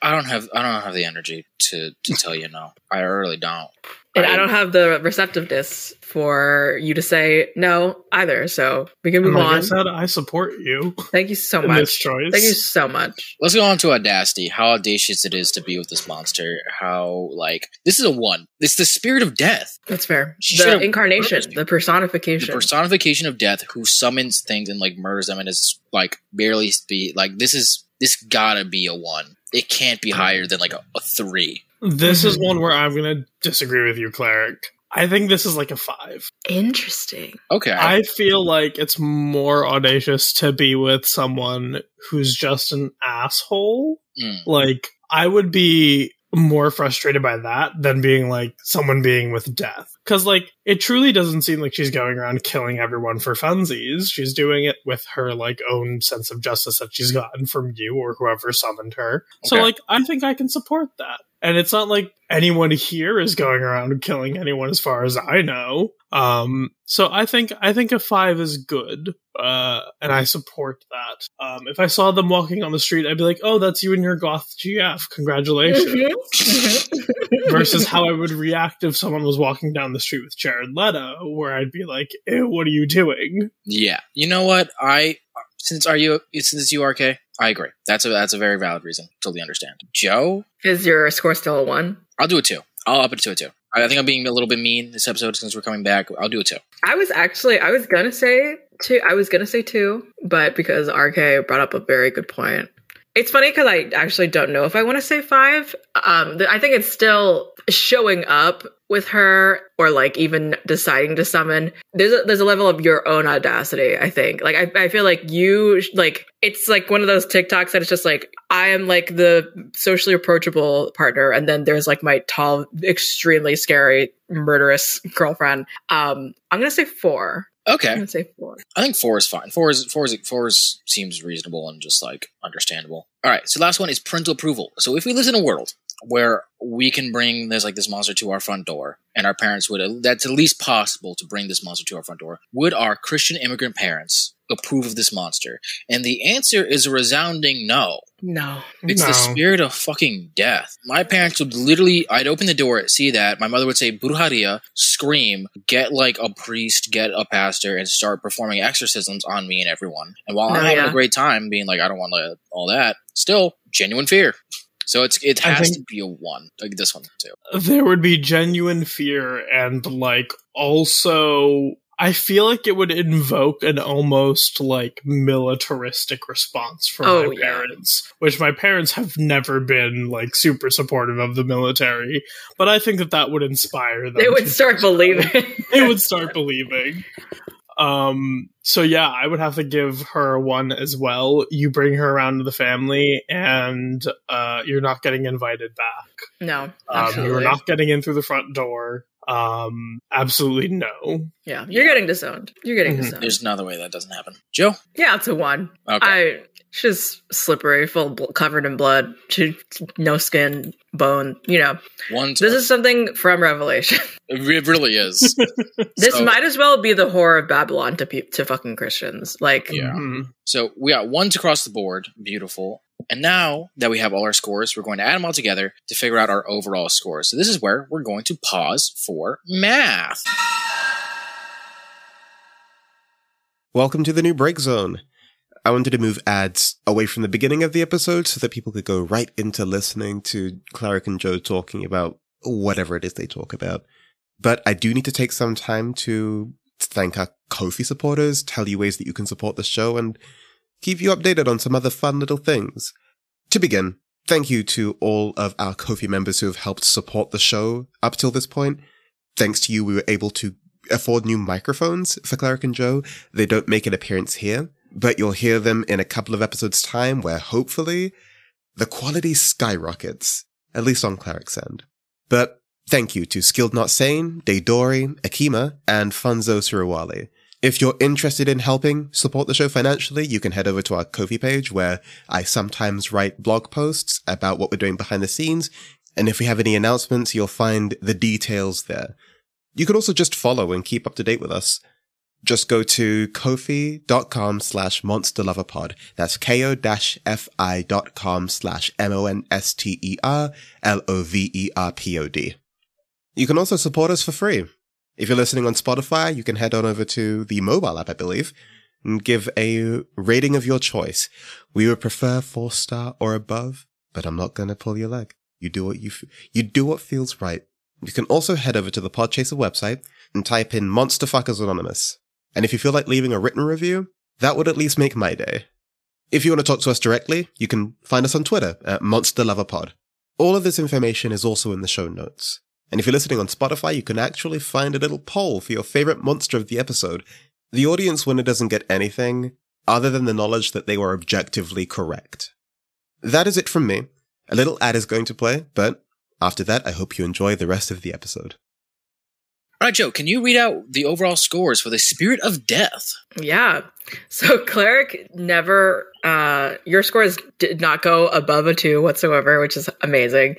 I don't have I don't have the energy to to tell you no. I really don't. And I don't have the receptiveness for you to say no either. So we can move like I on. said, I support you Thank you so in this much. choice. Thank you so much. Let's go on to audacity. How audacious it is to be with this monster. How like this is a one. It's the spirit of death. That's fair. She The incarnation, murdered me. the The personification. personification of death who summons things and like murders them and is like barely speed like this is this gotta be a one. It can't be uh-huh. higher than like a, a three. This is Mhm. one where I'm going to disagree with you, Cleric. I think this is like a five. Interesting. Okay. I feel like it's more audacious to be with someone who's just an asshole. Mm. Like, I would be more frustrated by that than being like someone being with death. Cause like, it truly doesn't seem like she's going around killing everyone for funsies. She's doing it with her like own sense of justice that she's gotten from you or whoever summoned her. So like, I think I can support that. And it's not like anyone here is going around killing anyone as far as I know. Um, so I think, I think a five is good. Uh, and I support that. Um, if I saw them walking on the street, I'd be like, oh, that's you and your goth GF. Congratulations. Mhm. Versus how I would react if someone was walking down the street with Jared Leto, where I'd be like, ew, what are you doing? Yeah. You know what? I since are you since you RK, I agree. That's a that's a very valid reason. Totally understand. Joe, Is your score still a one? I'll do it too. I'll up it to a two. I I think I'm being a little bit mean this episode since we're coming back. I'll do it too. I was actually I was gonna say two. I was gonna say two, but because RK brought up a very good point. It's funny because I actually don't know if I want to say five. Um, I think it's still showing up with her, or like even deciding to summon. There's a, there's a level of your own audacity. I think. Like I, I feel like you like it's like one of those TikToks that it's just like I am like the socially approachable partner, and then there's like my tall, extremely scary, murderous girlfriend. Um, I'm gonna say four. I'm Okay. gonna say four. I think four is fine. Four is four is four is, seems reasonable and just like understandable. All right. So last one is parental approval. So if we live in a world where we can bring this like this monster to our front door, and our parents would that's at least possible to bring this monster to our front door, would our Christian immigrant parents approve of this monster? And the answer is a resounding no. No. It's No. the spirit of fucking death. My parents would literally, I'd open the door, see that. My mother would say, Brujaria, scream, get like a priest, get a pastor, and start performing exorcisms on me and everyone. And while oh, I'm Oh, having a great time being like, I don't want to, all that, still, genuine fear. So it's it has to be a one, like this one too. There would be genuine fear and like also I feel like it would invoke an almost like militaristic response from Oh, my yeah. parents, which my parents have never been like super supportive of the military, but I think that that would inspire them. They would start believing. they would start believing. Um, so yeah, I would have to give her one as well. You bring her around to the family and, uh, you're not getting invited back. no. Um, you're not getting in through the front door. Um, absolutely no. yeah. You're getting disowned. You're getting Mhm. disowned. There's another way that doesn't happen. Joe? yeah, it's a one. Okay. I she's slippery, full bl- covered in blood. She no skin, bone. You know, one, this is something from Revelation. it really is. this So- might as well be the horror of Babylon to pe- to fucking Christians. Like, Yeah. Mhm. So we got ones across the board, beautiful. And now that we have all our scores, we're going to add them all together to figure out our overall scores. So this is where we're going to pause for math. Welcome to the new break zone. I wanted to move ads away from the beginning of the episode so that people could go right into listening to Cleric and Joe talking about whatever it is they talk about. But I do need to take some time to thank our Ko-fi supporters, tell you ways that you can support the show, and keep you updated on some other fun little things. To begin, thank you to all of our Ko-fi members who have helped support the show up till this point. Thanks to you, we were able to afford new microphones for Cleric and Joe. They don't make an appearance here, but you'll hear them in a couple of episodes' time where hopefully the quality skyrockets, at least on Cleric's end. But thank you to Skilled Not Sane, Daydori, Akima, and Funzo Surawali. If you're interested in helping support the show financially, you can head over to our Ko-fi page where I sometimes write blog posts about what we're doing behind the scenes. And if we have any announcements, you'll find the details there. You can also just follow and keep up to date with us. Just go to kofi.com slash monsterloverpod. That's ko-fi.com slash M-O-N-S-T-E-R-L-O-V-E-R-P-O-D. You can also support us for free. If you're listening on Spotify, you can head on over to the mobile app, I believe, and give a rating of your choice. We would prefer four star or above, but I'm not going to pull your leg. You do what you, f- you do what feels right. You can also head over to the Podchaser website and type in Monsterfuckers Anonymous. And if you feel like leaving a written review, that would at least make my day. If you want to talk to us directly, you can find us on Twitter at MonsterLoverPod. All of this information is also in the show notes. And if you're listening on Spotify, you can actually find a little poll for your favorite monster of the episode. The audience winner doesn't get anything other than the knowledge that they were objectively correct. That is it from me. A little ad is going to play, but after that, I hope you enjoy the rest of the episode. All right, Joe, can you read out the overall scores for the Spirit of Death? Yeah. So cleric never uh your scores did not go above a 2 whatsoever, which is amazing.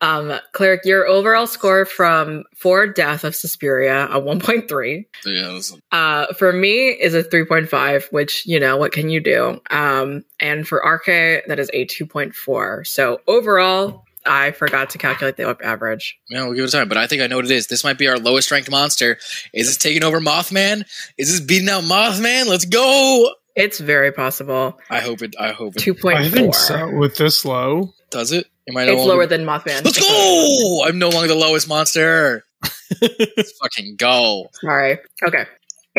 Um cleric your overall score from for death of Suspiria a 1.3. Yeah, that's- Uh for me is a 3.5, which you know, what can you do? Um and for RK that is a 2.4. So overall I forgot to calculate the average. yeah, we'll give it a time. But I think I know what it is. This might be our lowest ranked monster. Is this taking over Mothman? Is this beating out Mothman? Let's go! It's very possible. I hope it. I hope it 2.4. I think so. With this low, does it. Am I no It's longer- lower than Mothman. Let's go! I'm no longer the lowest monster. Let's fucking go. Sorry. Okay.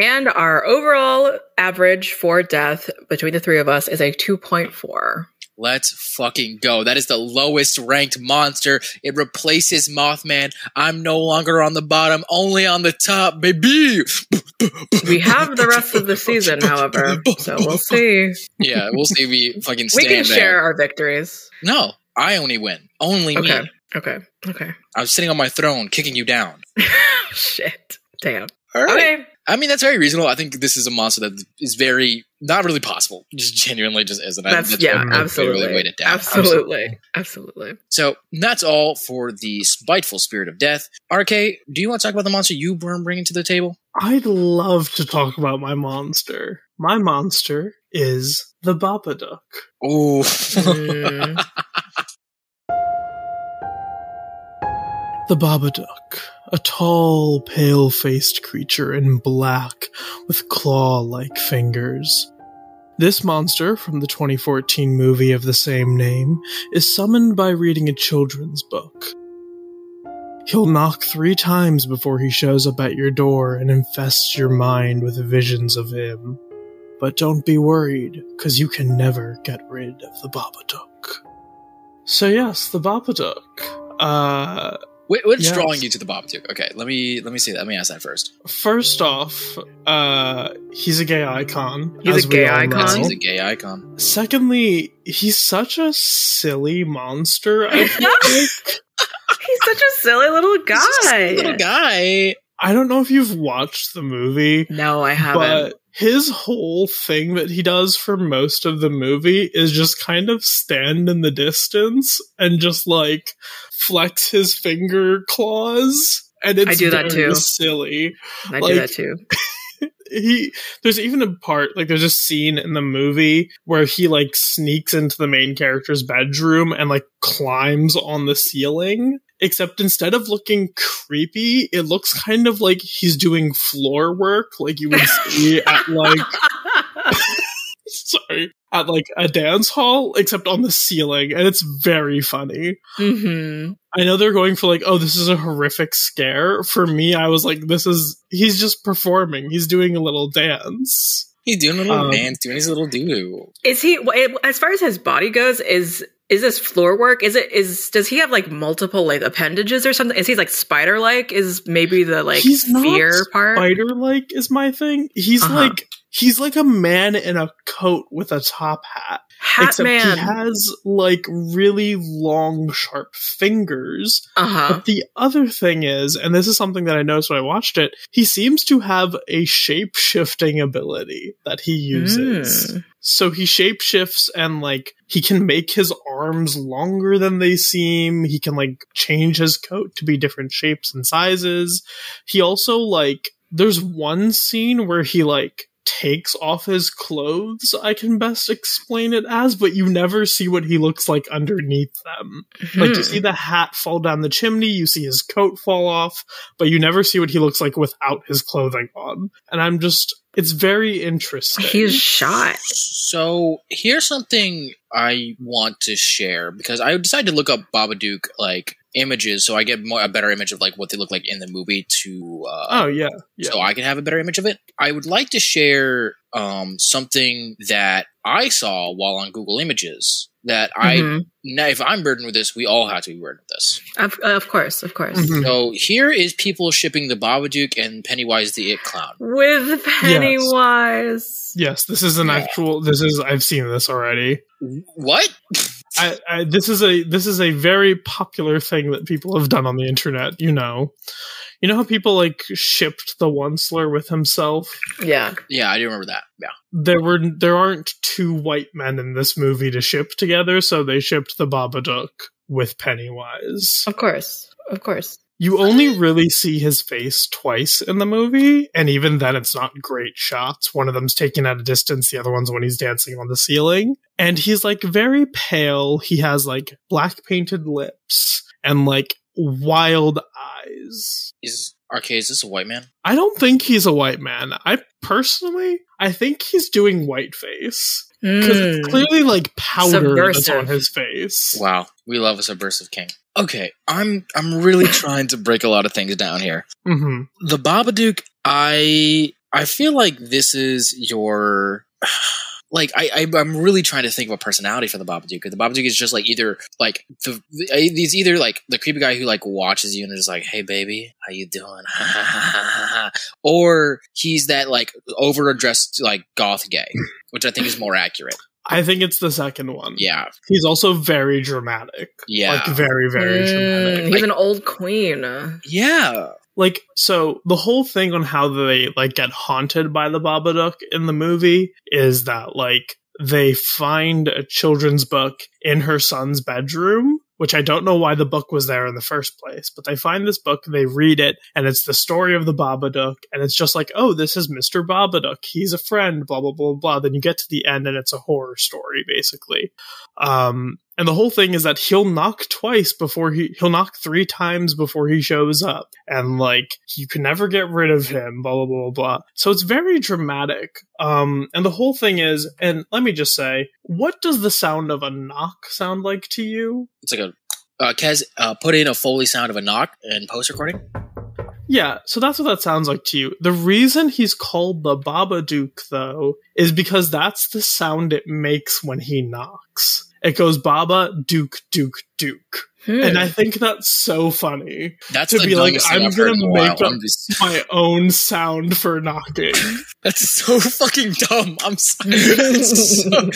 And our overall average for death between the three of us is a 2.4. Let's fucking go. That is the lowest ranked monster. It replaces Mothman. I'm no longer on the bottom, only on the top, baby. We have the rest of the season, however, so we'll see. Yeah, we'll see if we fucking We can there. share our victories. No, I only win. Only Okay. me. Okay. Okay. I'm sitting on my throne, kicking you down. Shit. Damn. All right. Okay. I mean, that's very reasonable. I think this is a monster that is very not really possible. Just genuinely just isn't. I think That's, yeah, what really absolutely. weighed it down. Absolutely. Absolutely. So that's all for the spiteful spirit of death. RK, do you want to talk about the monster you were bringing to the table? I'd love to talk about my monster. My monster is the Babadook. Oh, Mm, The Babadook, a tall, pale faced creature in black with claw like fingers. This monster from the 2014 movie of the same name is summoned by reading a children's book. He'll knock three times before he shows up at your door and infests your mind with visions of him. But don't be worried, cause you can never get rid of the Babadook. So yes, the Babadook. Uh, what's Yes. drawing you to the Babadook? Okay, let me let me see that. Let me ask that first. First off, uh, he's a gay icon. He's as a gay icon? Yes, he's a gay icon. Secondly, he's such a silly monster. I feel like. He's such a silly little He's just guy. a little guy. I don't know if you've watched the movie, No, I haven't. His whole thing that he does for most of the movie is just kind of stand in the distance and just like flex his finger claws. And it's I do that too. silly. I like- do that too. he there's even a part like there's a scene in the movie where he like sneaks into the main character's bedroom and like climbs on the ceiling except instead of looking creepy it looks kind of like he's doing floor work like you would see at like sorry at like a dance hall except on the ceiling and it's very funny hmm I know they're going for like, oh, this is a horrific scare. For me, I was like, this is he's just performing. He's doing a little dance. He's doing a little Um, dance, doing his little doo. Is he as far as his body goes? Is is this floor work? Is it is does he have like multiple like appendages or something? Is he like spider like? Is maybe the like He's not fear part? Spider like is my thing. He's Uh-huh. like he's like a man in a coat with a top hat. Hat except man. he has like really long, sharp fingers. uh huh. But the other thing is, and this is something that I noticed when I watched it, he seems to have a shape shifting ability that he uses. Mm. So he shapeshifts and like he can make his arms longer than they seem. He can like change his coat to be different shapes and sizes. He also like there's one scene where he like takes off his clothes, I can best explain it as, but you never see what he looks like underneath them. Like you Hmm. see the hat fall down the chimney, you see his coat fall off, but you never see what he looks like without his clothing on. And I'm just it's very interesting. He's shot. So here's something I want to share because I decided to look up Babadook like images so I get more a better image of like what they look like in the movie to uh, Oh yeah, yeah. so I can have a better image of it. I would like to share um, something that I saw while on Google Images that I Mhm. now if I'm burdened with this, we all have to be burdened with this. Of, of course, of course. Mhm. So here is people shipping the Babadook and Pennywise the It Clown. With Pennywise. Yes, this is an Yeah. actual. This is I've seen this already. What? I, I this is a this is a very popular thing that people have done on the internet. You know, you know how people like shipped the one slur with himself. Yeah. Yeah, I do remember that. Yeah. There were there aren't two white men in this movie to ship together, so they shipped the Babadook with Pennywise. Of course. Of course. You only really see his face twice in the movie, and even then, it's not great shots. One of them's taken at a distance, the other one's when he's dancing on the ceiling. And he's like very pale. He has like black painted lips and like wild eyes. Is RK, is this a white man? I don't think he's a white man. I personally, I think he's doing whiteface. Because it's Mm. clearly like powder that's on his face. Wow, we love a subversive king. Okay, I'm I'm really trying to break a lot of things down here. hmm The Babadook, I I feel like this is your like I, I I'm really trying to think of a personality for the Babadook. Because the Babadook is just like either like the, the he's either like the creepy guy who like watches you and is like, "Hey baby, how you doing?" or he's that like overdressed like goth gay, which I think is more accurate. I think it's the second one. Yeah, He's also very dramatic. yeah, Like very, very Mm, dramatic. he's Like- an old queen. yeah. Like so the whole thing on how they like get haunted by the Babadook in the movie is that like they find a children's book in her son's bedroom, which I don't know why the book was there in the first place, but they find this book, they read it, and it's the story of the Babadook, and it's just like, oh, this is Mr. Babadook. He's a friend, blah, blah, blah, blah. Then you get to the end and it's a horror story, basically. Um, and the whole thing is that he'll knock twice before he, he'll knock three times before he shows up. And like, you can never get rid of him, blah, blah, blah, blah. So it's very dramatic. Um, and the whole thing is, and let me just say, what does the sound of a knock sound like to you? It's like a uh, Kez uh, put in a foley sound of a knock in post recording. Yeah, so that's what that sounds like to you. The reason he's called the Babadook, though, is because that's the sound it makes when he knocks. It goes Baba, Duke, Duke, Duke. Hmm. And I think that's so funny. That's To the be like, I'm I've gonna in a while. make up- just- My own sound for knocking. That's so fucking dumb. I'm sorry. That's so-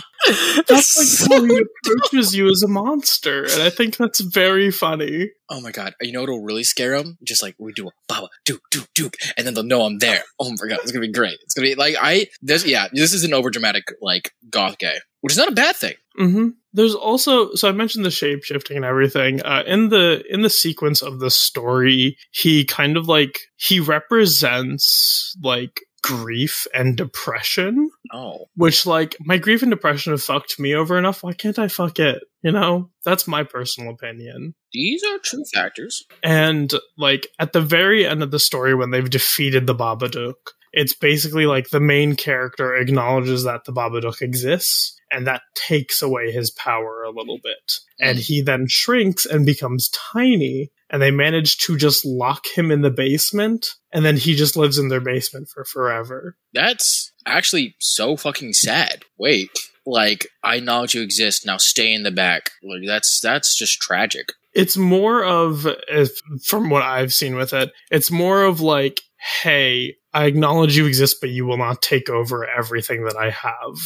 That's like how he approaches you as a monster. And I think that's very funny. oh my god! You know what'll really scare him? Just like we do a baba duke duke duke, and then they'll know I'm there. Oh my god, it's gonna be great. It's gonna be like I this yeah. This is an overdramatic like goth gay. which is not a bad thing. hmm There's also so I mentioned the shape shifting and everything. Uh, in the in the sequence of the story, he kind of like he represents like grief and depression, Oh, which like my grief and depression have fucked me over enough. Why can't I fuck it? You know, that's my personal opinion. these are true factors. And like at the very end of the story, when they've defeated the Babadook, it's basically like the main character acknowledges that the Babadook exists, and that takes away his power a little bit. And mm. he then shrinks and becomes tiny, and they manage to just lock him in the basement, and then he just lives in their basement for forever. That's actually so fucking sad. Wait, like I acknowledge you exist. Now stay in the back. Like that's that's just tragic. it's more of if, from what i've seen with it it's more of like hey i acknowledge you exist but you will not take over everything that i have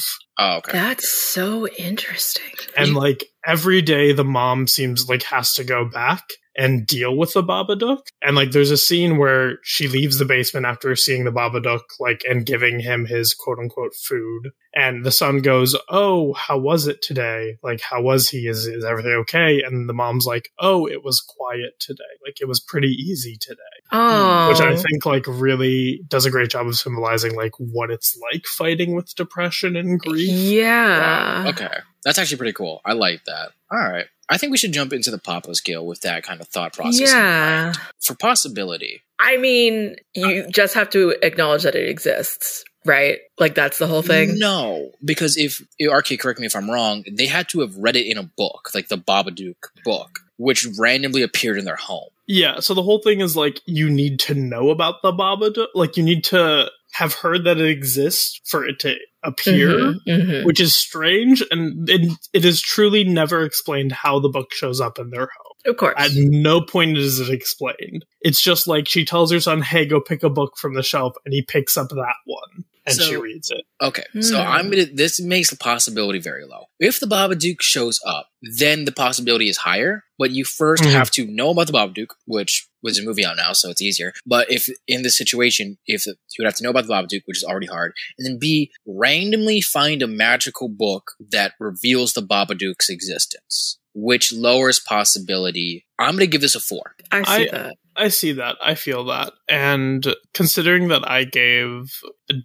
Oh, okay. That's so interesting. and like every day the mom seems like has to go back and deal with the babadook. And like there's a scene where she leaves the basement after seeing the babadook like and giving him his quote unquote food. And the son goes oh how was it today? Like how was he? Is, is everything okay? And the mom's like oh it was quiet today. Like it was pretty easy today. Oh, which i think like really does a great job of symbolizing like what it's like fighting with depression and grief. Yeah. Okay, that's actually pretty cool. I like that. All right, I think we should jump into the Papa scale with that kind of thought process. Yeah. For possibility, I mean, you just have to acknowledge that it exists, right? Like that's the whole thing. No, because if RK, correct me if I'm wrong, they had to have read it in a book, like the Babadook book, which randomly appeared in their home. Yeah, so the whole thing is like you need to know about the Babadook. Like you need to have heard that it exists for it to appear, Mhm, mhm. which is strange, and it, it is truly never explained how the book shows up in their home. Of course. At no point is it explained. It's just like she tells her son, "Hey, go pick a book from the shelf," and he picks up that one and she reads it. Okay, so Hmm. I'm gonna. This makes the possibility very low. If the Babadook shows up, then the possibility is higher. But you 1st Mhm. have to know about the Babadook, which was a movie out now, so it's easier. But if in this situation, if the, you would have to know about the Babadook, which is already hard, and then B, randomly find a magical book that reveals the Babadook's existence, which lowers possibility. I'm gonna give this a four. I see I- that. I see that. I feel that. And considering that I gave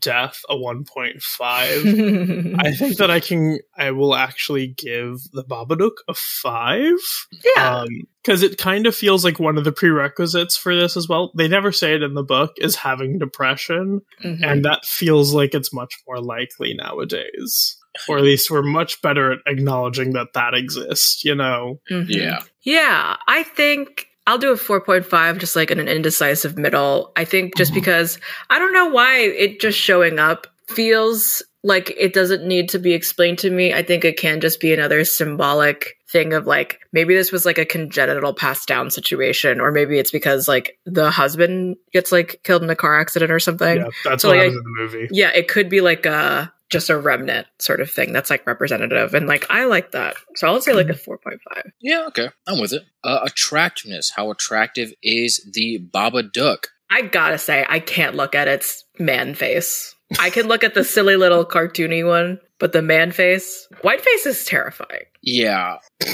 Death a 1.5, I think that I can, I will actually give the Babadook a five. yeah. Because it kind of feels like one of the prerequisites for this as well. They never say it in the book, is having depression. Mhm. And that feels like it's much more likely nowadays. Or at least we're much better at acknowledging that that exists, you know? Mhm. Yeah, I think I'll do a 4.5, just like in an indecisive middle. I think just Mhm. because I don't know why it just showing up feels like it doesn't need to be explained to me. I think it can just be another symbolic thing of like maybe this was like a congenital passed down situation, or maybe it's because like the husband gets like killed in a car accident or something. yeah, that's So, what like, happens in the movie. Yeah, it could be like a just a remnant sort of thing that's like representative, and like I like that. So I'll say like a 4.5. Yeah, okay, I'm with it. Uh, attractiveness. How attractive is the Babadook? I gotta say, I can't look at its man face. I can look at the silly little cartoony one, but the man face, white face is terrifying. Yeah.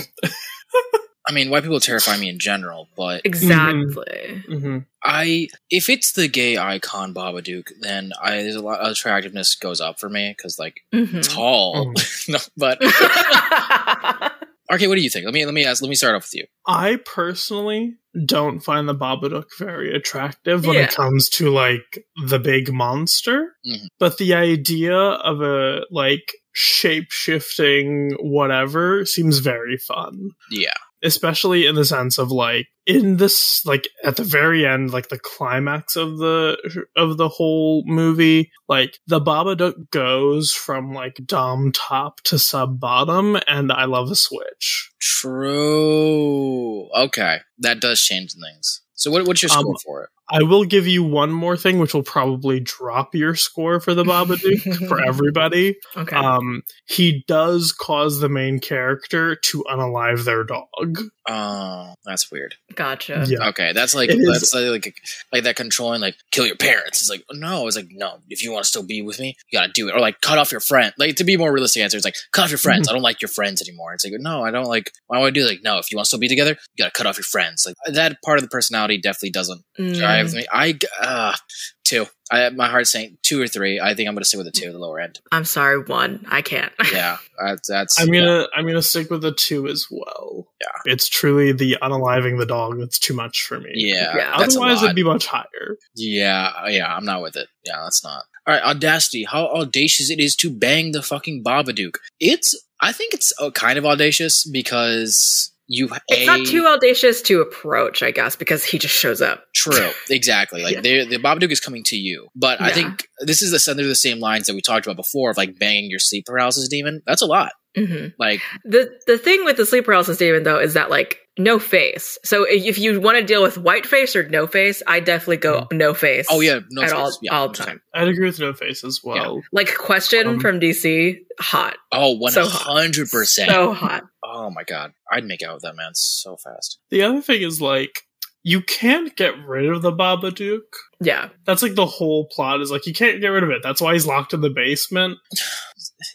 I mean, white people terrify me in general, but Exactly. hmm I if it's the gay icon Babadook, then I there's a lot of attractiveness goes up for me because like Mhm. tall. no, but okay, what do you think? Let me let me ask. Let me start off with you. I personally don't find the Babadook very attractive when Yeah. it comes to like the big monster. Mhm. But the idea of a like shape shifting whatever seems very fun. Yeah, Especially in the sense of like in this like at the very end, like the climax of the of the whole movie, like the Babadook goes from like dom top to sub bottom, and I love a switch. true. Okay, that does change things. So what, what's your Um, score for it? I will give you one more thing, which will probably drop your score for the Babadook for everybody. Okay. Um, he does cause the main character to unalive their dog. Oh, that's weird. gotcha. Yeah. Okay, that's like It is- that's like, like like that controlling like kill your parents. It's like no, it's like no. If you want to still be with me, you gotta do it. Or like cut off your friend. Like to be more realistic answer, it's like cut off your friends. Mm-hmm. I don't like your friends anymore. It's like no, I don't like. Why would I do like no? If you want to still be together, you gotta cut off your friends. Like that part of the personality definitely doesn't Mm. Drive me. I uh two. I my heart's saying two or three. I think I'm gonna stick with the two, the lower end. I'm sorry, one. I can't. Yeah, that's that's. I'm gonna I'm gonna stick with the two as well. Yeah. It's truly the unaliving the dog that's too much for me. Yeah, Yeah. Otherwise it'd be much higher. Yeah, yeah, I'm not with it. Yeah, that's not. All right, Audacity. How audacious it is to bang the fucking Babadook. It's, I think it's uh, kind of audacious because you. It's a, not too audacious to approach, I guess, because he just shows up. True, exactly. Like Yeah. the Babadook is coming to you, but I think this is the under the same lines that we talked about before of like banging your sleep paralysis demon. That's a lot. hmm Like, The the thing with the sleep paralysis demon though is that like no face. So if if you want to deal with white face or no face, I definitely go no face. oh yeah, no at face. all yeah, all the time. I'd agree with No Face as well. Like question Um, from DC, hot, Oh, one hot. hundred percent. so hot. Oh my god, I'd make out with that man so fast. The other thing is like you can't get rid of the Babadook. Yeah, That's like the whole plot is like you can't get rid of it. That's why he's locked in the basement.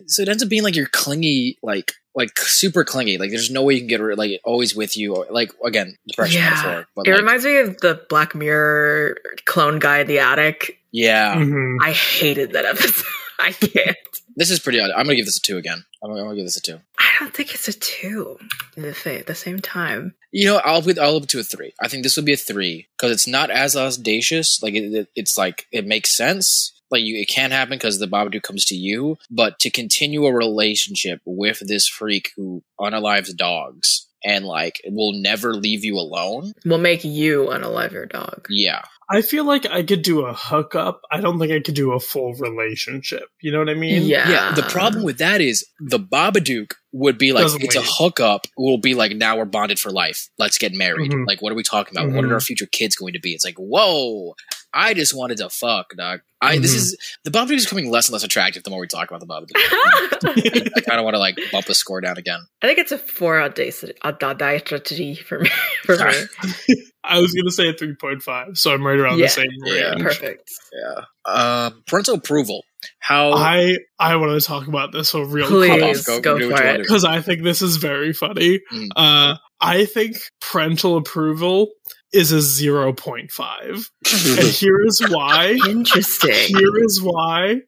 so it ends up being like you're clingy, like like super clingy. Like there's no way you can get rid, like always with you. Or like again, depression Yeah. metaphor. But it like, reminds me of the Black Mirror clone guy in the attic. yeah, Mhm. I hated that episode. I can't. this is pretty. odd. I'm gonna give this a two again. I'm gonna, I'm gonna give this a two. I don't think it's a two the, fa- at the same time. You know, I'll put I'll up to a three. I think this would be a three because it's not as audacious. Like it, it- it's like it makes sense. Like you, it can happen because the Babadook comes to you, but to continue a relationship with this freak who unalives dogs and like will never leave you alone. Will make you unalive your dog. Yeah, I feel like I could do a hookup. I don't think I could do a full relationship. You know what I mean? Yeah. Yeah, the problem with that is the Babadook would be like Doesn't it's a wait. hookup. Will be like now we're bonded for life. Let's get married. Mhm. Like what are we talking about? What Mhm. are our future kids going to be? It's like whoa. I just wanted to fuck, dog. I this Mhm. is the Babadook is becoming less and less attractive the more we talk about the Babadook. I kind of want to like bump the score down again. I think it's a four audacity, audacity for me. For me. I was gonna say a three point five, so I'm right around Yeah. the same Yeah. range. Perfect. Yeah. Uh, parental approval. How I I want to talk about this one real Please. quick Go- go for what you wanna it. because I think this is very funny. Mm. Uh, I think parental approval is a zero point five, and here is why. Interesting. Here is why.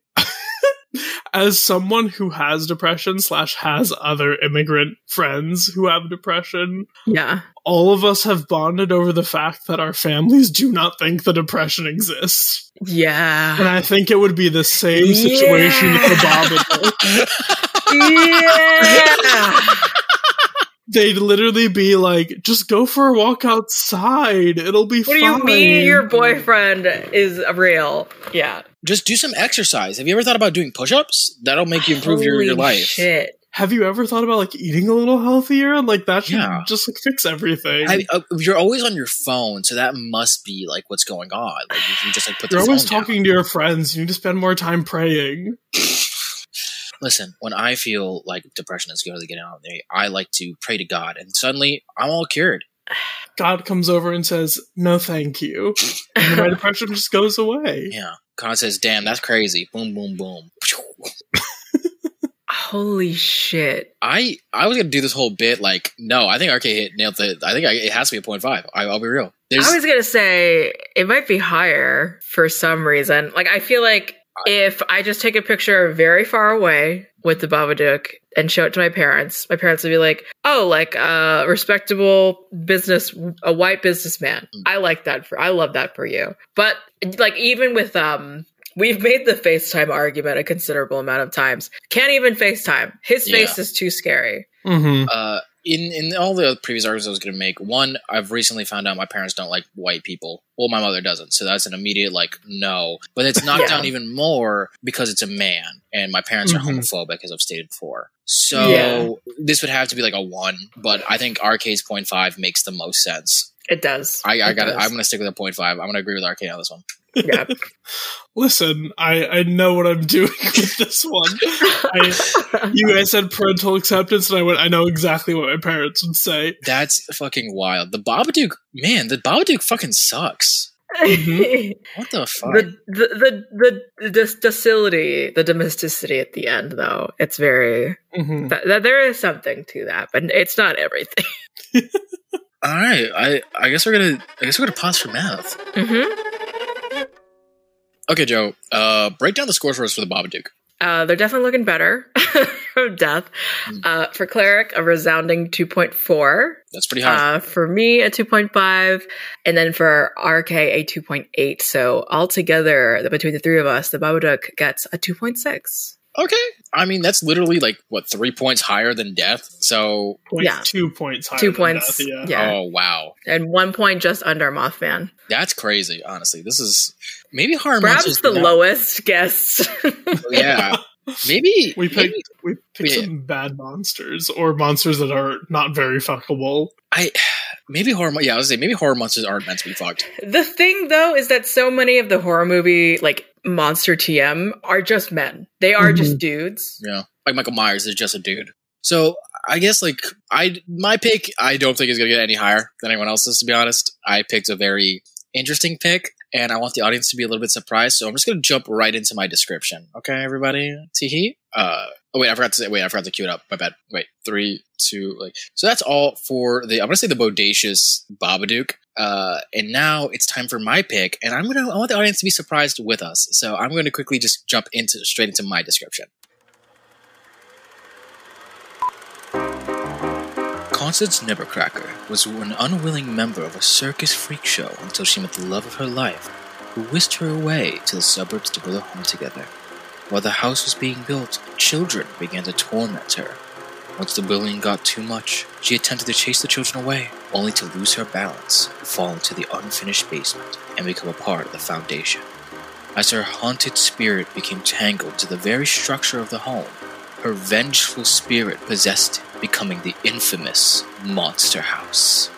As someone who has depression slash has other immigrant friends who have depression, Yeah. all of us have bonded over the fact that our families do not think the depression exists. Yeah and I think it would be the same situation Yeah. for Bob and yeah. They'd literally be like, just go for a walk outside. It'll be What do you mean your boyfriend is real? Yeah. Just do some exercise. Have you ever thought about doing push-ups? That'll make you improve your, Holy your life. Shit. Have you ever thought about like eating a little healthier? and Like that should Yeah. just like fix everything. I, uh, you're always on your phone, so that must be like what's going on. Like you, you just like put You're the always phone down. talking to your friends. You need to spend more time praying. Listen, when I feel like depression is going to get out of me, I like to pray to God, and suddenly I'm all cured. God comes over and says, "No, thank you," and my depression just goes away. Yeah. God says, "Damn, that's crazy." Boom, boom, boom. Holy shit. I I was gonna do this whole bit like, no, I think RK hit nailed it. I think I, it has to be a point five. I, I'll be real. There's, I was gonna say it might be higher for some reason. Like I feel like if I just take a picture very far away with the Babadook and show it to my parents, my parents would be like, "Oh, like a respectable business, a white businessman. I like that for. I love that for you." But like even with um. We've made the FaceTime argument a considerable amount of times. Can't even FaceTime. His face Yeah. is too scary. Mm-hmm. uh, in in all the previous arguments I was going to make, one I've recently found out my parents don't like white people. Well, my mother doesn't, so that's an immediate like no. But it's knocked Yeah. down even more because it's a man, and my parents Mhm. are homophobic, as I've stated before. So Yeah. this would have to be like a one, but I think RK's point five makes the most sense. It does. I, I It got. does. I'm going to stick with a point five. I'm going to agree with RK on this one. yeah. Listen, I, I know what I'm doing with this one. I, you guys said parental acceptance, and I went, I know exactly what my parents would say. That's fucking wild. The Babadook, man, the Babadook fucking sucks. the, What the fuck? the the the the docility, the domesticity at the end, though, it's very Mhm. th- th- there is something to that, but it's not everything. All right, I I guess we're gonna I guess we're gonna pause for math. hmm Okay, Joe. Uh, break down the scores for us for the Babadook. Uh, they're definitely looking better from death. Mm. Uh, for cleric, a resounding two point four. That's pretty high. Uh, for me, a 2.5, and then for RK, a 2.8. So altogether, the, between the three of us, the Babadook gets a 2.6. okay, I mean that's literally like what three points higher than death. So Point Yeah. two points higher Two than points, death, yeah. yeah. oh wow, And one point just under Mothman. that's crazy. Honestly, this is maybe horror Perhaps monsters the not- lowest guess. Yeah, maybe We picked maybe- we picked Yeah. some bad monsters or monsters that are not very fuckable. I maybe horror. Yeah, I was gonna say maybe horror monsters aren't meant to be fucked. the thing, though, is that so many of the horror movie, like monster TM, are just men. They are just dudes. Yeah, like Michael Myers is just a dude. So I guess like I my pick I don't think is gonna get any higher than anyone else's. To be honest, I picked a very interesting pick, and I want the audience to be a little bit surprised. So I'm just gonna jump right into my description. Okay, everybody. Teehee. Uh. Oh wait, I forgot to say. Wait, I forgot to cue it up. My bad. Wait, three, two, like. So that's all for the. I'm gonna say the bodacious Babadook. Uh, and now it's time for my pick, and I'm gonna. I want the audience to be surprised with us. So I'm gonna quickly just jump into straight into my description. Constance Nebbercracker was an unwilling member of a circus freak show until she met the love of her life, who whisked her away to the suburbs to build a home together. While the house was being built, children began to torment her. Once the bullying got too much, she attempted to chase the children away, only to lose her balance, fall into the unfinished basement, and become a part of the foundation. As her haunted spirit became tangled to the very structure of the home, her vengeful spirit possessed it, becoming the infamous Monster House.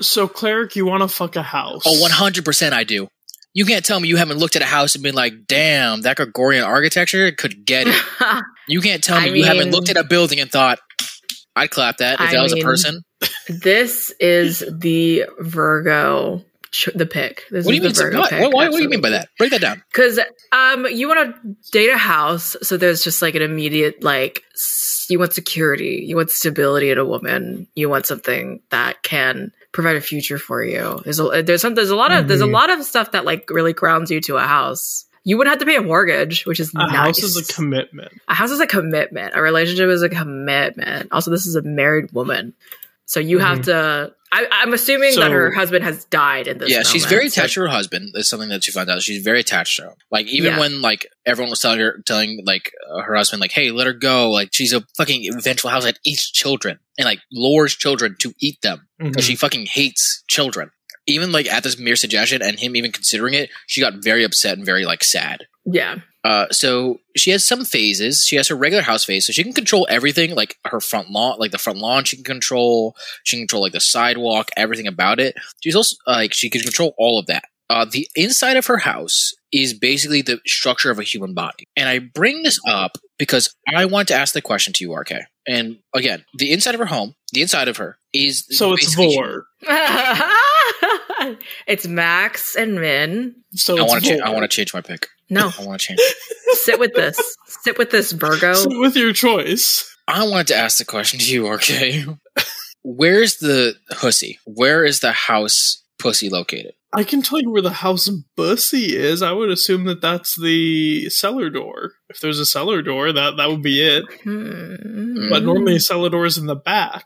So cleric, you want to fuck a house? Oh, 100% I do. You can't tell me you haven't looked at a house and been like, damn, that Gregorian architecture could get it. You can't tell me I you haven't looked at a building and thought, I'd clap that if I that was a person. this is the Virgo, the pick. This What do you is mean? Virgo What, pick. what, what do you mean by that? Break that down. Because um, you want to date a house, so there's just like an immediate like s- you want security, you want stability in a woman, you want something that can provide a future for you. There's a there's some there's a lot of there's a Mhm. lot of stuff that like really grounds you to a house. You wouldn't have to pay a mortgage, which is a nice. house is a commitment. a house is a commitment. A relationship is a commitment. Also, this is a married woman, so you have to. I, I'm assuming that her husband has died in this. yeah, she's moment, very so- attached to her husband. That's something that she found out. She's very attached to him. Like even Yeah. when like everyone was telling her, telling like uh, her husband, like, "Hey, let her go." Like she's a fucking vengeful house that eats children and like lures children to eat them Mhm. because she fucking hates children. Even like at this mere suggestion and him even considering it, she got very upset and very like sad. Yeah, Uh, so she has some phases. She has her regular house phase, so she can control everything, like her front lawn, like the front lawn. She can control. She can control like the sidewalk, everything about it. She's also like she can control all of that. Uh, the inside of her house is basically the structure of a human body, and I bring this up because I want to ask the question to you, RK. And again, the inside of her home, the inside of her is So it's basically Vore. it's Max and Min. So I want to. Vore. I want to change my pick. No, I want to change. sit with this. Sit with this, Virgo. Sit with your choice. I wanted to ask the question to you, RK. Where's the hussy? Where is the house pussy located? I can tell you where the house bussy is. I would assume that that's the cellar door. If there's a cellar door, that that would be it. Hmm. But normally cellar door is in the back.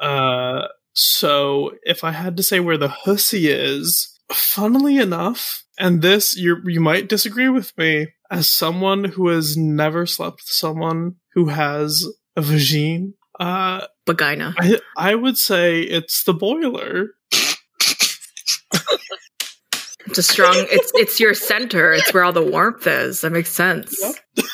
Uh, so if I had to say where the hussy is, funnily enough, and this you you might disagree with me, as someone who has never slept with someone who has a vagine, Uh, Vagina. I I would say it's the boiler. It's a strong. It's it's your center. It's where all the warmth is. That makes sense. Yep.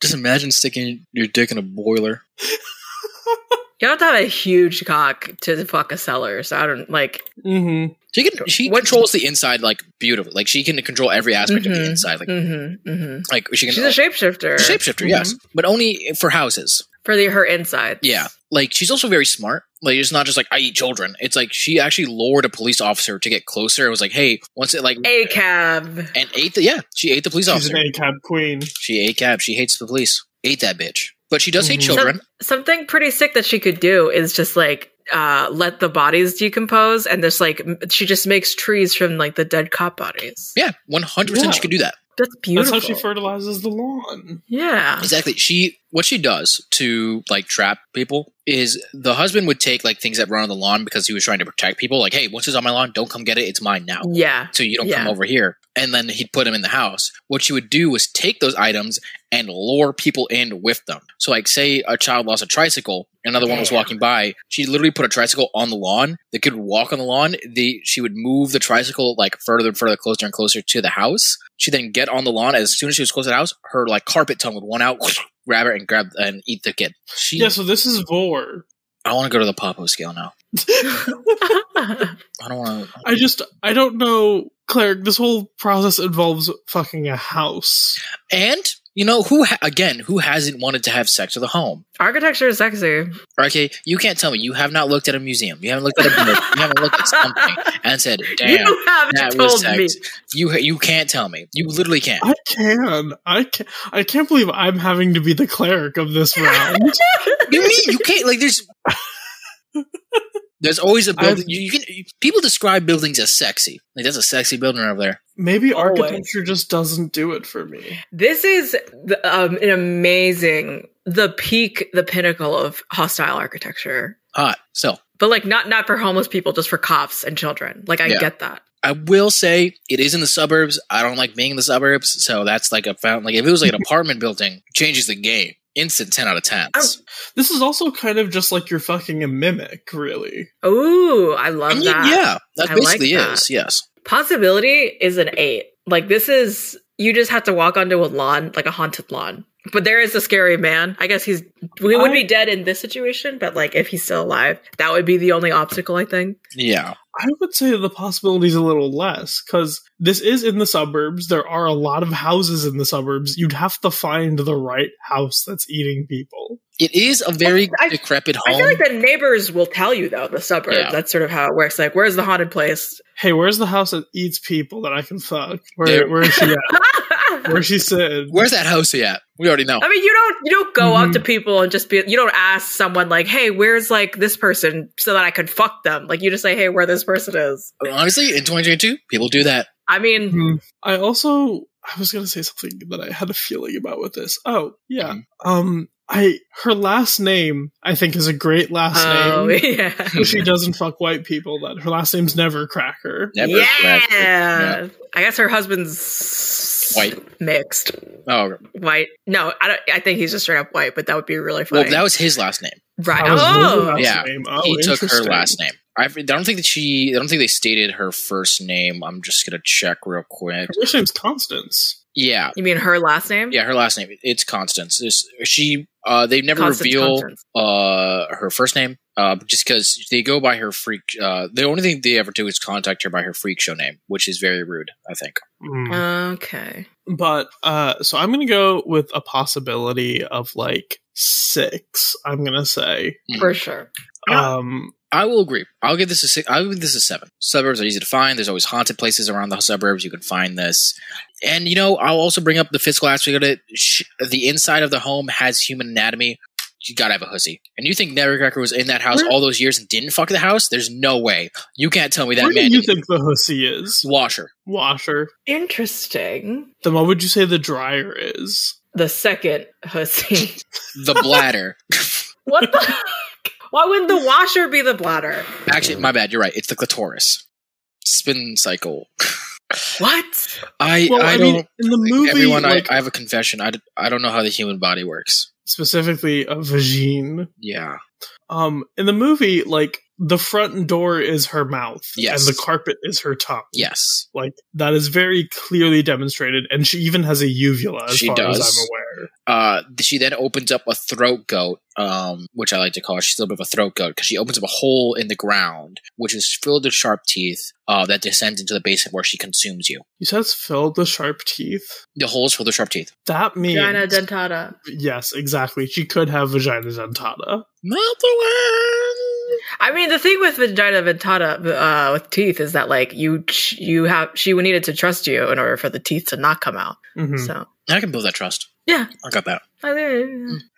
Just imagine sticking your dick in a boiler. You don't have to have a huge cock to fuck a cellar. So I don't like. Mm-hmm. She can. She What- controls the inside like beautifully. Like she can control every aspect of the Mhm, inside. Like Mm-hmm, mm-hmm. like she can. She's a shapeshifter. shapeshifter, yes, but only for houses. for the her inside. Yeah, like she's also very smart. Like it's not just like I eat children. It's like she actually lured a police officer to get closer. It was like, hey, once it like A cab. and ate the yeah, she ate the police She's officer. She's an ACAB queen. She ate cab. She hates the police. Ate that bitch. But she does hate Mhm. children. Something pretty sick that she could do is just like uh let the bodies decompose and just like she just makes trees from like the dead cop bodies. Yeah, one hundred percent. Yeah. She could do that. That's beautiful. That's how she fertilizes the lawn. yeah. Exactly. She what she does to like trap people is the husband would take like things that run on the lawn because he was trying to protect people. Like, hey, once it's on my lawn, don't come get it. It's mine now. Yeah. So you don't come over here. And then he'd put them in the house. What she would do was take those items and lure people in with them. So like say a child lost a tricycle, another one was walking by, she literally put a tricycle on the lawn. They could walk on the lawn. The she would move the tricycle like further and further closer and closer to the house. She then get on the lawn. As soon as she was close to the house, her like carpet tongue would one out, grab her and grab and eat the kid. She Yeah, so this is Vore. I want to go to the Popo scale now. I don't want to I just I don't know, Claire. This whole process involves fucking a house. And you know who ha- again? Who hasn't wanted to have sex with a home? Architecture is sexy. Okay, you can't tell me you have not looked at a museum. You haven't looked at a book. you haven't looked at something and said, "Damn, you haven't that was told me. You you can't tell me. You literally can't. I can. I can. I can't believe I'm having to be the cleric of this round. you mean you can't? Like there's there's always a building. You, you can people describe buildings as sexy. Like that's a sexy building over there. Maybe Always. architecture just doesn't do it for me. This is the, um, an amazing, the peak, the pinnacle of hostile architecture. Hot. So But like not not for homeless people, just for cops and children. Like I Yeah. get that. I will say it is in the suburbs. I don't like being in the suburbs, so that's like a found. Like if it was like an apartment building, changes the game. Instant ten out of ten. This is also kind of just like you're fucking a mimic, really. Ooh, I love I mean, that. yeah, that I like basically that. is. Yes. Possibility is an eight. Like this is you just have to walk onto a lawn, like a haunted lawn. But there is a scary man. I guess he's we would I- be dead in this situation, but like if he's still alive, that would be the only obstacle, I think. Yeah. I would say the possibility is a little less because this is in the suburbs. There are a lot of houses in the suburbs. You'd have to find the right house that's eating people. It is a very I- decrepit I home. I feel like the neighbors will tell you though, the suburbs. Yeah. That's sort of how it works. Like, where's the haunted place? Hey, where's the house that eats people that I can fuck? Where where is she at? Where's she sitting? Where's that house at? We already know. I mean, you don't you don't go up Mhm. to people and just be you don't ask someone like, "Hey, where's like this person?" so that I could fuck them. Like you just say, "Hey, where this person is." Honestly, in 2022, people do that. I mean, Hmm. I also I was gonna say something that I had a feeling about with this. Oh yeah. Um I her last name I think is a great last oh name. yeah, So she doesn't fuck white people. That her last name's never Cracker. Never. yeah. Yeah. I guess her husband's White. mixed Oh, white. No, I don't. I think he's just straight up white, but that would be really funny. well, that was his last name. right. That was his Oh, last Yeah. name. Oh, he took her last name. I, I don't think that she. I don't think they stated her first name. I'm just gonna check real quick. Her first name's Constance. Yeah, you mean her last name? yeah. Her last name. It's Constance. This, she. Uh, they never Constance reveal Constance. uh her first name. Uh, just because they go by her freak. Uh, the only thing they ever do is contact her by her freak show name, which is very rude. I think. Mm. Okay. But uh so I'm gonna go with a possibility of like six, I'm gonna say. Hmm. For sure. Um I will agree. I'll give this a six. I'll give this a seven. Suburbs are easy to find. There's always haunted places around the suburbs. You can find this, and you know I'll also bring up the physical aspect of it. The inside of the home has human anatomy. You gotta have a hussy. And you think Nebbercracker was in that house Where- all those years and didn't fuck the house? There's no way. You can't tell me that where do man. you think the hussy is? washer, Washer. Interesting. Then what would you say the dryer is? The second hussy. the bladder. what the? heck? Why wouldn't the washer be the bladder? Actually, my bad. You're right. It's the clitoris. Spin cycle. What? I Well, I, I, don't. in the movie everyone, like, I, I have a confession. I, I don't know how the human body works. Specifically a vagine. Yeah. Um, in the movie, like the front door is her mouth, Yes. and the carpet is her tongue. Yes. Like that is very clearly demonstrated, and she even has a uvula, as She far as does. I'm aware. Uh, she then opens up a throat goat, um, which I like to call. She's a little bit of a throat goat because she opens up a hole in the ground, which is filled with sharp teeth. Uh, that descends into the basement where she consumes you. You said it's filled with sharp teeth. The hole is filled with sharp teeth. That means Vagina dentata. yes, exactly. She could have vagina dentata. Not the one. I mean, the thing with vagina dentata uh, with teeth is that like you you have she needed to trust you in order for the teeth to not come out. hmm So I can build that trust. yeah. I got that.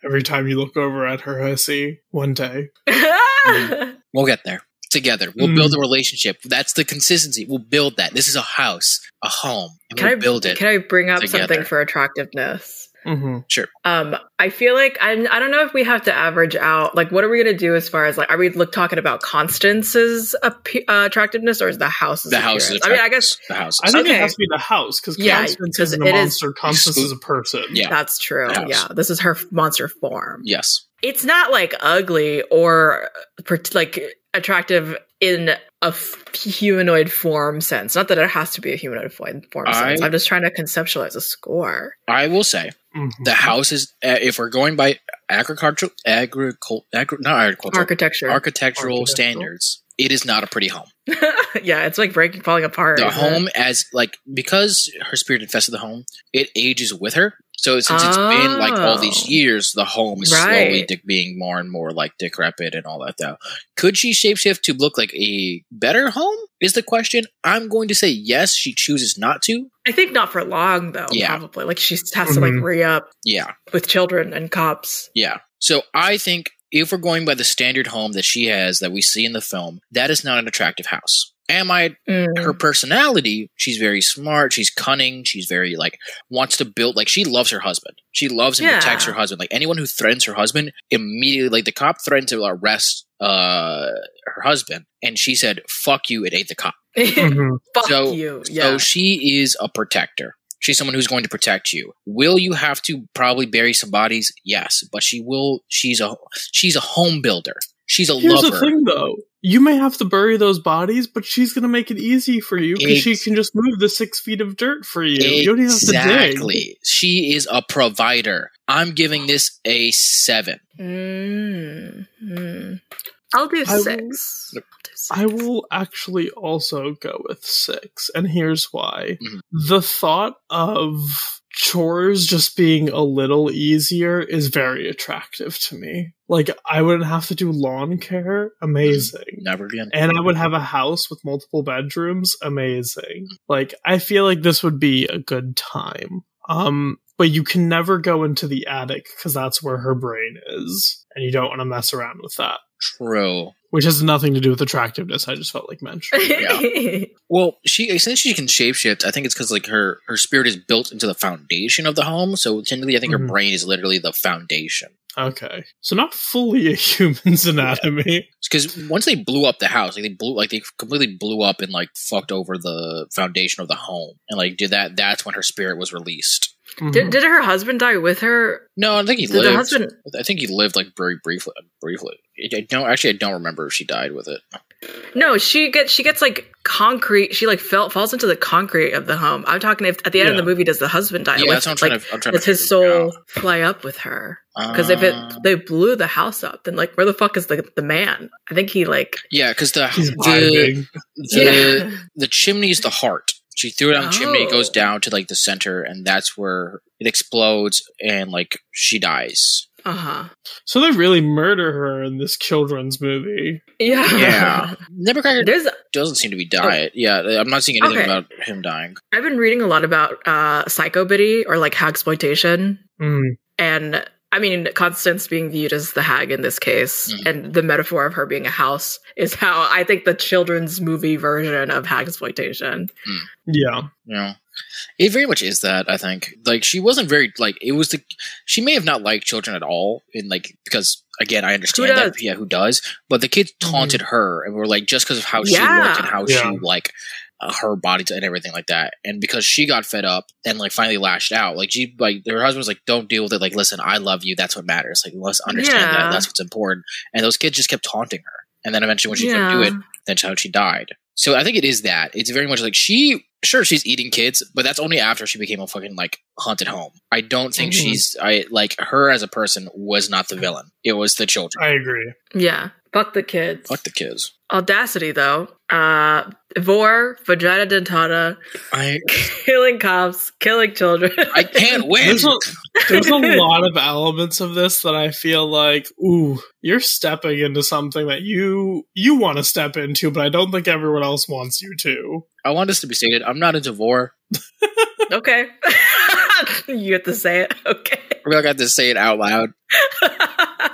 Every time you look over at her hussy, one day. We'll get there together. We'll Mm. build a relationship. That's the consistency. We'll build that. This is a house, a home, and can we'll I build it. Can I bring up together. something for attractiveness? Hmm Um, I feel like I'm, I don't know if we have to average out. Like, what are we going to do as far as like, are we look talking about Constance's appe- uh, attractiveness or is the house's? the house is. I mean, I guess the house. I think Okay. it has to be the house because Yeah, Constance 'cause isn't a it is- monster. Constance is a person. Yeah. that's true. Yeah, this is her monster form. yes. It's not like ugly or per- like attractive in a f- humanoid form sense. Not that it has to be a humanoid form form I- sense. I'm just trying to conceptualize a score. I will say Mhm. the house is. Uh, if we're going by agricultural, agricul, agri, not agricultural, Architecture. architectural Architectural. standards, it is not a pretty home. yeah, it's like breaking, falling apart. The isn't it? home, as like because her spirit infested the home, it ages with her. So since it's been like all these Oh. years, the home is Right. slowly de- being more and more like decrepit and all that. Though, could she shapeshift to look like a better home? Is the question. I'm going to say yes. She chooses not to. I think not for long though. Yeah. Probably like she has to like Mhm. re up Yeah, with children and cops. yeah. So I think if we're going by the standard home that she has that we see in the film, that is not an attractive house. Am I Mm. her personality, she's very smart, she's cunning, she's very like wants to build like she loves her husband. She loves and Yeah. protects her husband. Like anyone who threatens her husband immediately like the cop threatened to arrest uh her husband and she said fuck you It ate the cop. Mhm. Fuck so you. so she is a protector. She's someone who's going to protect you. Will you have to probably bury some bodies? Yes, but she will she's a she's a home builder. She's a Here's lover. the thing, though. You may have to bury those bodies, but she's going to make it easy for you because she can just move the six feet of dirt for you. You don't even have to dig. Exactly. She is a provider. I'm giving this a seven. Mm, mm. I'll do I will- six. I'll do six. I will actually also go with six, and here's why. Mhm. The thought of chores just being a little easier is very attractive to me. Like, I wouldn't have to do lawn care. Amazing. Never again. And I would have a house with multiple bedrooms. Amazing. Like, I feel like this would be a good time. Um, but you can never go into the attic because that's where her brain is. And you don't want to mess around with that. True. Which has nothing to do with attractiveness. I just felt like mentioning. Well, she since she can shapeshift, I think it's because like her her spirit is built into the foundation of the home. So technically, I think Mhm. her brain is literally the foundation. okay. So not fully a human's anatomy. Because once they blew up the house, like they blew like they completely blew up and like fucked over the foundation of the home, and like did that. That's when her spirit was released. Mhm. did, did her husband die with her? No, I think he Did the lived. husband? I think he lived like very briefly. Briefly, I don't actually. I don't remember if she died with it. No, she gets she gets like concrete. She like fell falls into the concrete of the home. I'm talking if at the end of the movie does the husband die? Yeah, with, that's what I'm trying like, to. I'm trying does to his soul out. fly up with her? Because if it Uh, they blew the house up, then like where the fuck is the the man? I think he like yeah, because the He's the, vibing. the the chimney is the heart. She threw it down the chimney, it goes Oh. down to like the center, and that's where it explodes, and like she dies. uh huh. So they really murder her in this children's movie. Yeah. Yeah, Nebbercracker There's doesn't seem to be died. Yeah, I'm not seeing anything Okay. about him dying. I've been reading a lot about uh psycho biddy or like hag exploitation Mm. and I mean Constance being viewed as the hag in this case Mhm. and the metaphor of her being a house is how I think the children's movie version of hag exploitation. Yeah. You know, it very much is that. I think like she wasn't very like it was the she may have not liked children at all, in like because again I understand that yeah who does, but the kids taunted her and were like just because of how she looked and how Yeah. she like her body to, and everything like that. And because she got fed up and like finally lashed out, like she like her husband was like, "Don't deal with it. Like, listen, I love you. That's what matters. Like, let's understand Yeah. that. That's what's important." And those kids just kept taunting her. And then eventually, when she couldn't do it, that's how she died. So I think it is that. It's very much like she, sure, she's eating kids, but that's only after she became a fucking like haunted home. I don't think Mhm. she's, I like her as a person was not the villain. It was the children. I agree. Yeah. Fuck the kids. Fuck the kids. Audacity though. Uh Vore, vagina dentata, I, killing cops, killing children. I can't win. There's a, there's a lot of elements of this that I feel like, ooh, you're stepping into something that you you want to step into, but I don't think everyone else wants you to. I want this to be stated. I'm not into vore. okay. you have to say it. Okay. I feel like I have to say it out loud.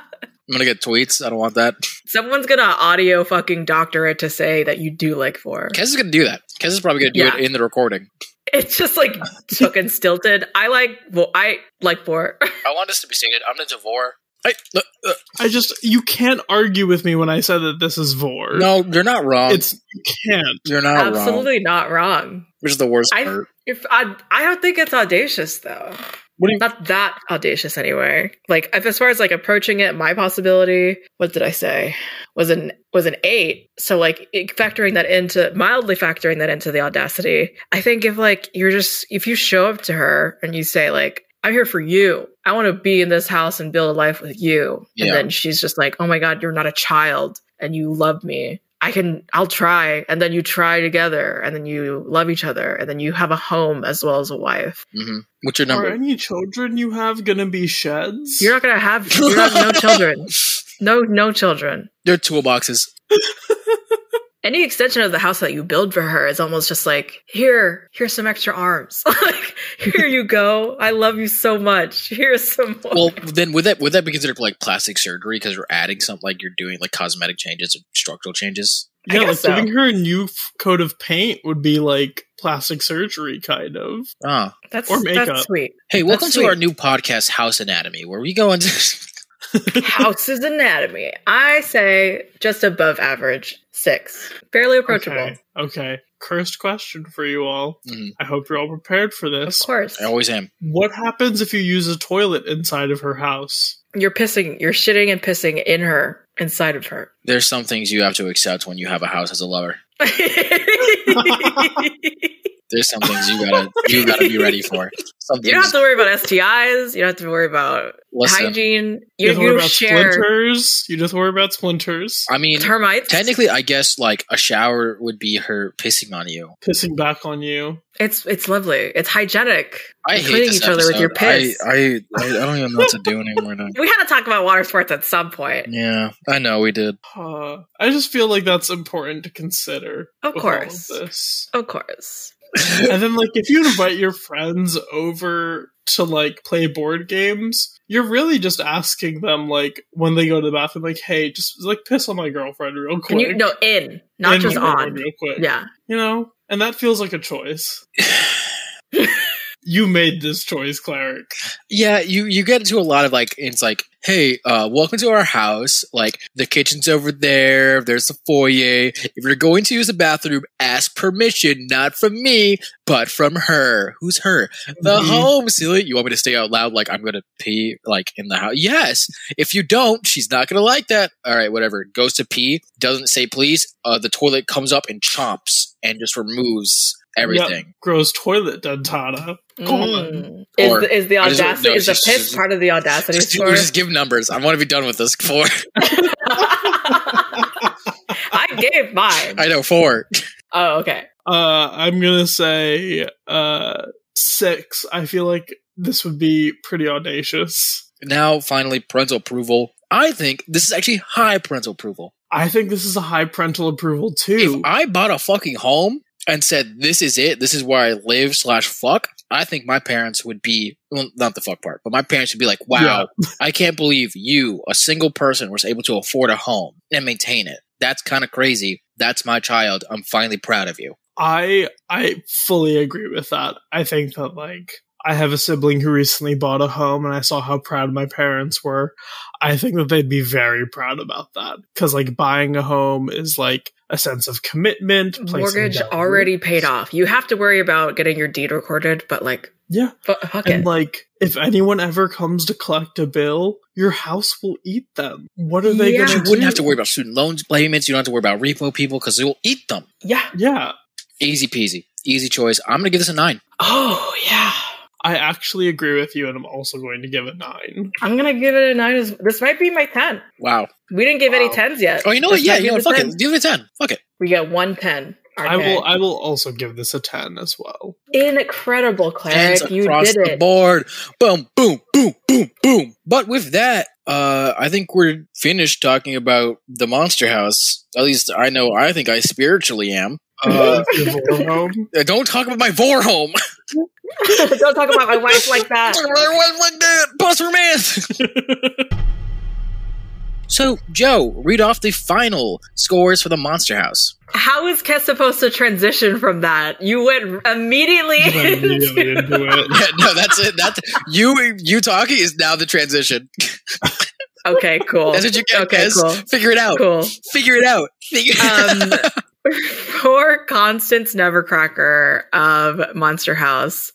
I'm gonna get tweets. I don't want that. Someone's gonna audio fucking doctor it to say that you do like vore. Kez is gonna do that. Kez is probably gonna do Yeah. it in the recording. It's just like took and stilted. I like well, I like vore. I want this to be stated. I'm into vore. I, uh, uh, I just you can't argue with me when I said that this is Vore. no, you're not wrong. it's you can't. you're not wrong. Absolutely not wrong. Which is the worst I- part. If I, I don't think it's audacious though. What do you- Not that audacious anyway. Like as far as like approaching it, my possibility. What did I say? Was an was an eight. So like factoring that into mildly factoring that into the audacity. I think if like you're just if you show up to her and you say like I'm here for you. I want to be in this house and build a life with you. Yeah. And then she's just like, "Oh my god, you're not a child and you love me." I can I'll try and then you try together and then you love each other and then you have a home as well as a wife. hmm What's your number? Are any children you have gonna be sheds? You're not gonna have you have no children. No no children. They're toolboxes. Any extension of the house that you build for her is almost just like, here, here's some extra arms. like, here you go. I love you so much. Here's some more. Well, then would that would that be considered like plastic surgery because you're adding something like you're doing like cosmetic changes or structural changes? Yeah, like so. giving her a new f- coat of paint would be like plastic surgery, kind of. Ah, that's or makeup. that's sweet. hey, welcome That's to our new podcast, House Anatomy, where we go into. House's anatomy. I say just above average. Six. Fairly approachable. Okay. okay. Cursed question for you all. Mhm. I hope you're all prepared for this. Of course. I always am. What happens if you use a toilet inside of her house? You're pissing, you're shitting and pissing in her, inside of her. There's some things you have to accept when you have a house as a lover. There's some things you gotta you gotta be ready for. Some You don't have to worry about STIs. You don't have to worry about listen. hygiene. You, You, have to worry about share splinters. You just worry about splinters. I mean, termites. technically, I guess like a shower would be her pissing on you. Pissing back on you. It's it's lovely. It's hygienic. I You're hate cleaning this each other with your episode. piss. I, I I I don't even know what to do anymore now. We had to talk about water sports at some point. Yeah, I know we did. Uh, I just feel like that's important to consider. Of with all course. this. Of course. And then like if you invite your friends over to like play board games you're really just asking them like when they go to the bathroom like hey just like piss on my girlfriend real quick Can you no in, not In just on. real quick Yeah. you know and that feels like a choice you made this choice cleric Yeah, you you get into a lot of like it's like, hey, uh, welcome to our house. Like the kitchen's over there. There's a foyer. If you're going to use the bathroom, ask permission, not from me, but from her. Who's her? The Mhm. home, silly. You want me to stay out loud? Like I'm gonna pee like in the house? Yes. If you don't, she's not gonna like that. All right, whatever. Goes to pee, doesn't say please. Uh, the toilet comes up and chomps and just removes everything. grows toilet dentata Mm. Is, Or- the, is the I just- audacity no, is the she's- piss she's- part of the audacity Just, score? just give numbers. I want to be done with this. Four. I gave mine. I know four. Oh, okay. uh i'm gonna say uh six i feel like this would be pretty audacious Now, finally, parental approval. I think this is actually high parental approval. I think this is a high parental approval too. If too. I bought a fucking home and said, this is it, this is where I live slash fuck, I think my parents would be, well, not the fuck part, but my parents would be like, wow, I can't believe you, a single person, was able to afford a home and maintain it. That's kind of crazy. That's my child. I'm finally proud of you. I I fully agree with that. I think that like I have a sibling who recently bought a home and I saw how proud my parents were. I think that they'd be very proud about that cuz like buying a home is like a sense of commitment. Mortgage already roots. paid off. You have to worry about getting your deed recorded, but like, Yeah. fu- fuck And it. like, if anyone ever comes to collect a bill, your house will eat them. What are they Yeah. going to You wouldn't have to worry about student loans payments. You don't have to worry about repo people because they will eat them. yeah. Yeah, Easy peasy. Easy choice. I'm going to give this a nine. Oh, yeah. I actually agree with you, and I'm also going to give it nine. I'm gonna give it a nine. as- This might be my ten. Wow. We didn't give any tens yet. Oh, you know what? This Yeah, you know? Fuck 10. it. Give it a 10. Fuck it. We get one ten. I will. I will also give this a ten as well. Incredible, Tens Cleric. You across did the it. board. Boom, boom, boom, boom, boom. But with that, uh, I think we're finished talking about the Monster House. At least I know. I think I spiritually am. Uh, Vorehome. don't talk about my vore home. Don't talk about my wife like that. My wife like that. Buster man. so, Joe, read off the final scores for the Monster House. How is Kes supposed to transition from that? You went immediately I'm immediately into into it. Yeah, no, that's it. That's you. You talking is now the transition. Okay, cool. That's what you get. Okay, Kes. cool. Figure it out. Cool. Figure it out. Figure Um, for Constance Nebbercracker of Monster House,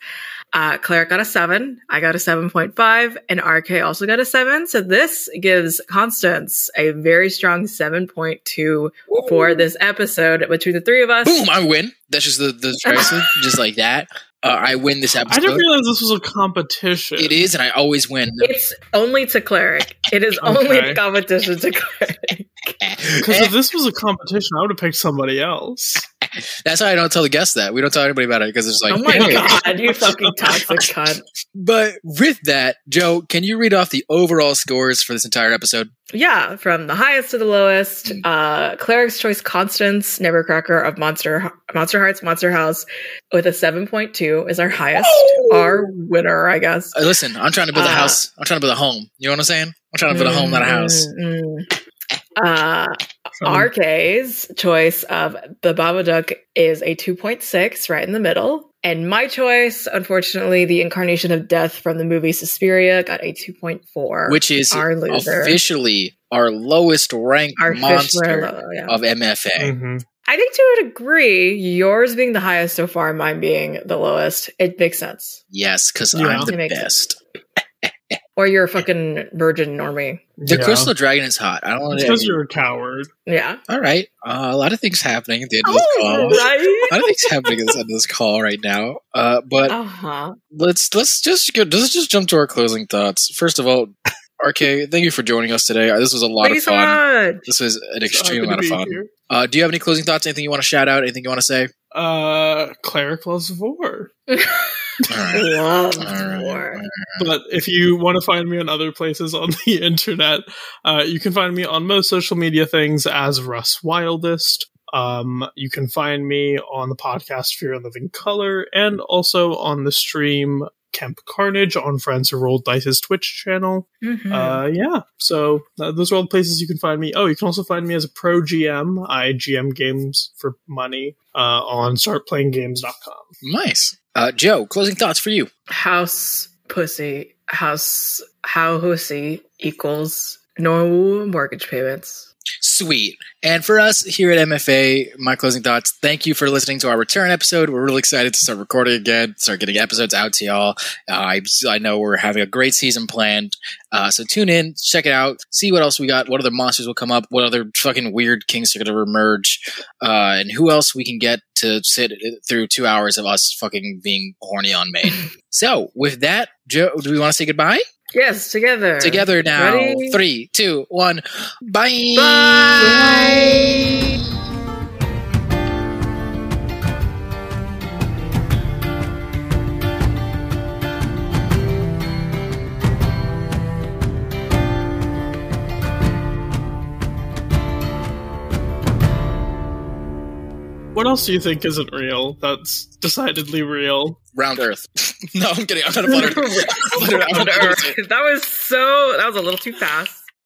uh, Claire got a seven. I got a 7.5 and RK also got a seven. So this gives Constance a very strong 7.2 for this episode between the three of us. Boom! I win. That's just the the choice, just like that. Uh, I win this episode. I didn't realize this was a competition. It is, and I always win. It's only to Cleric. It is only Okay. a competition to Cleric. Because if this was a competition, I would have picked somebody else. That's why I don't tell the guests that. We don't tell anybody about it because it's like, oh my hey. god, you fucking toxic cunt. But with that, Joe, can you read off the overall scores for this entire episode? Yeah, from the highest to the lowest. Uh, Cleric's Choice Constance Nebbercracker of Monster Monster Hearts Monster House with a 7.2 is our highest. Our winner, I guess. Uh, listen, I'm trying to build a Uh, house. I'm trying to build a home. You know what I'm saying? I'm trying to build a home, not a house. Mm, mm. Uh, From- RK's choice of the Babadook is a 2.6, right in the middle. And my choice, unfortunately, the incarnation of death from the movie Suspiria got a 2.4. Which is our loser. officially our lowest ranked our monster low, yeah. of MFA. Mhm. I think to a degree, yours being the highest so far, mine being the lowest, it makes sense. Yes, because Yeah. I'm the It makes best. Or you're a fucking virgin normie. The Yeah. crystal dragon is hot. I don't want to. because you're a coward. Yeah. All right. Uh, a lot of things happening at the end of this call. Oh, right. A lot of things happening at the end of this call right now. Uh, but Uh huh. let's let's just go, let's just jump to our closing thoughts. First of all, RK, thank you for joining us today. Uh, This was a lot Thank of fun. much. This was an So extreme happy amount of fun. Uh, do you have any closing thoughts? Anything you want to shout out? Anything you want to say? Uh, Cleric loves Vore. All right. Love All right. more. But if you want to find me on other places on the internet, uh, you can find me on most social media things as Russ Wildest. Um, you can find me on the podcast Fear and Living Color and also on the stream Kemp Carnage on Friends Who Rolled Dice's Twitch channel. Mhm. Uh, yeah, so uh, those are all the places you can find me. Oh, you can also find me as a pro GM. I GM games for money uh, on startplayinggames.com. Nice. Uh, Joe, closing thoughts for you. house pussy house how pussy equals no mortgage payments. Sweet. And for us here at MFA, my closing thoughts. Thank you for listening to our return episode. We're really excited to start recording again, start getting episodes out to y'all. Uh, I, I know we're having a great season planned. Uh, so tune in, check it out, see what else we got, what other monsters will come up, what other fucking weird kings are going to emerge, uh, and who else we can get to sit through two hours of us fucking being horny on main. so with that, Joe, do we want to say goodbye? Yes, together. Together now. Ready? Three, two, one. Bye. Bye. What else do you think isn't real? That's decidedly real. Round Earth. no, I'm kidding. I'm trying to flutter. flutter- I'm On trying to Earth. That was so. That was a little too fast.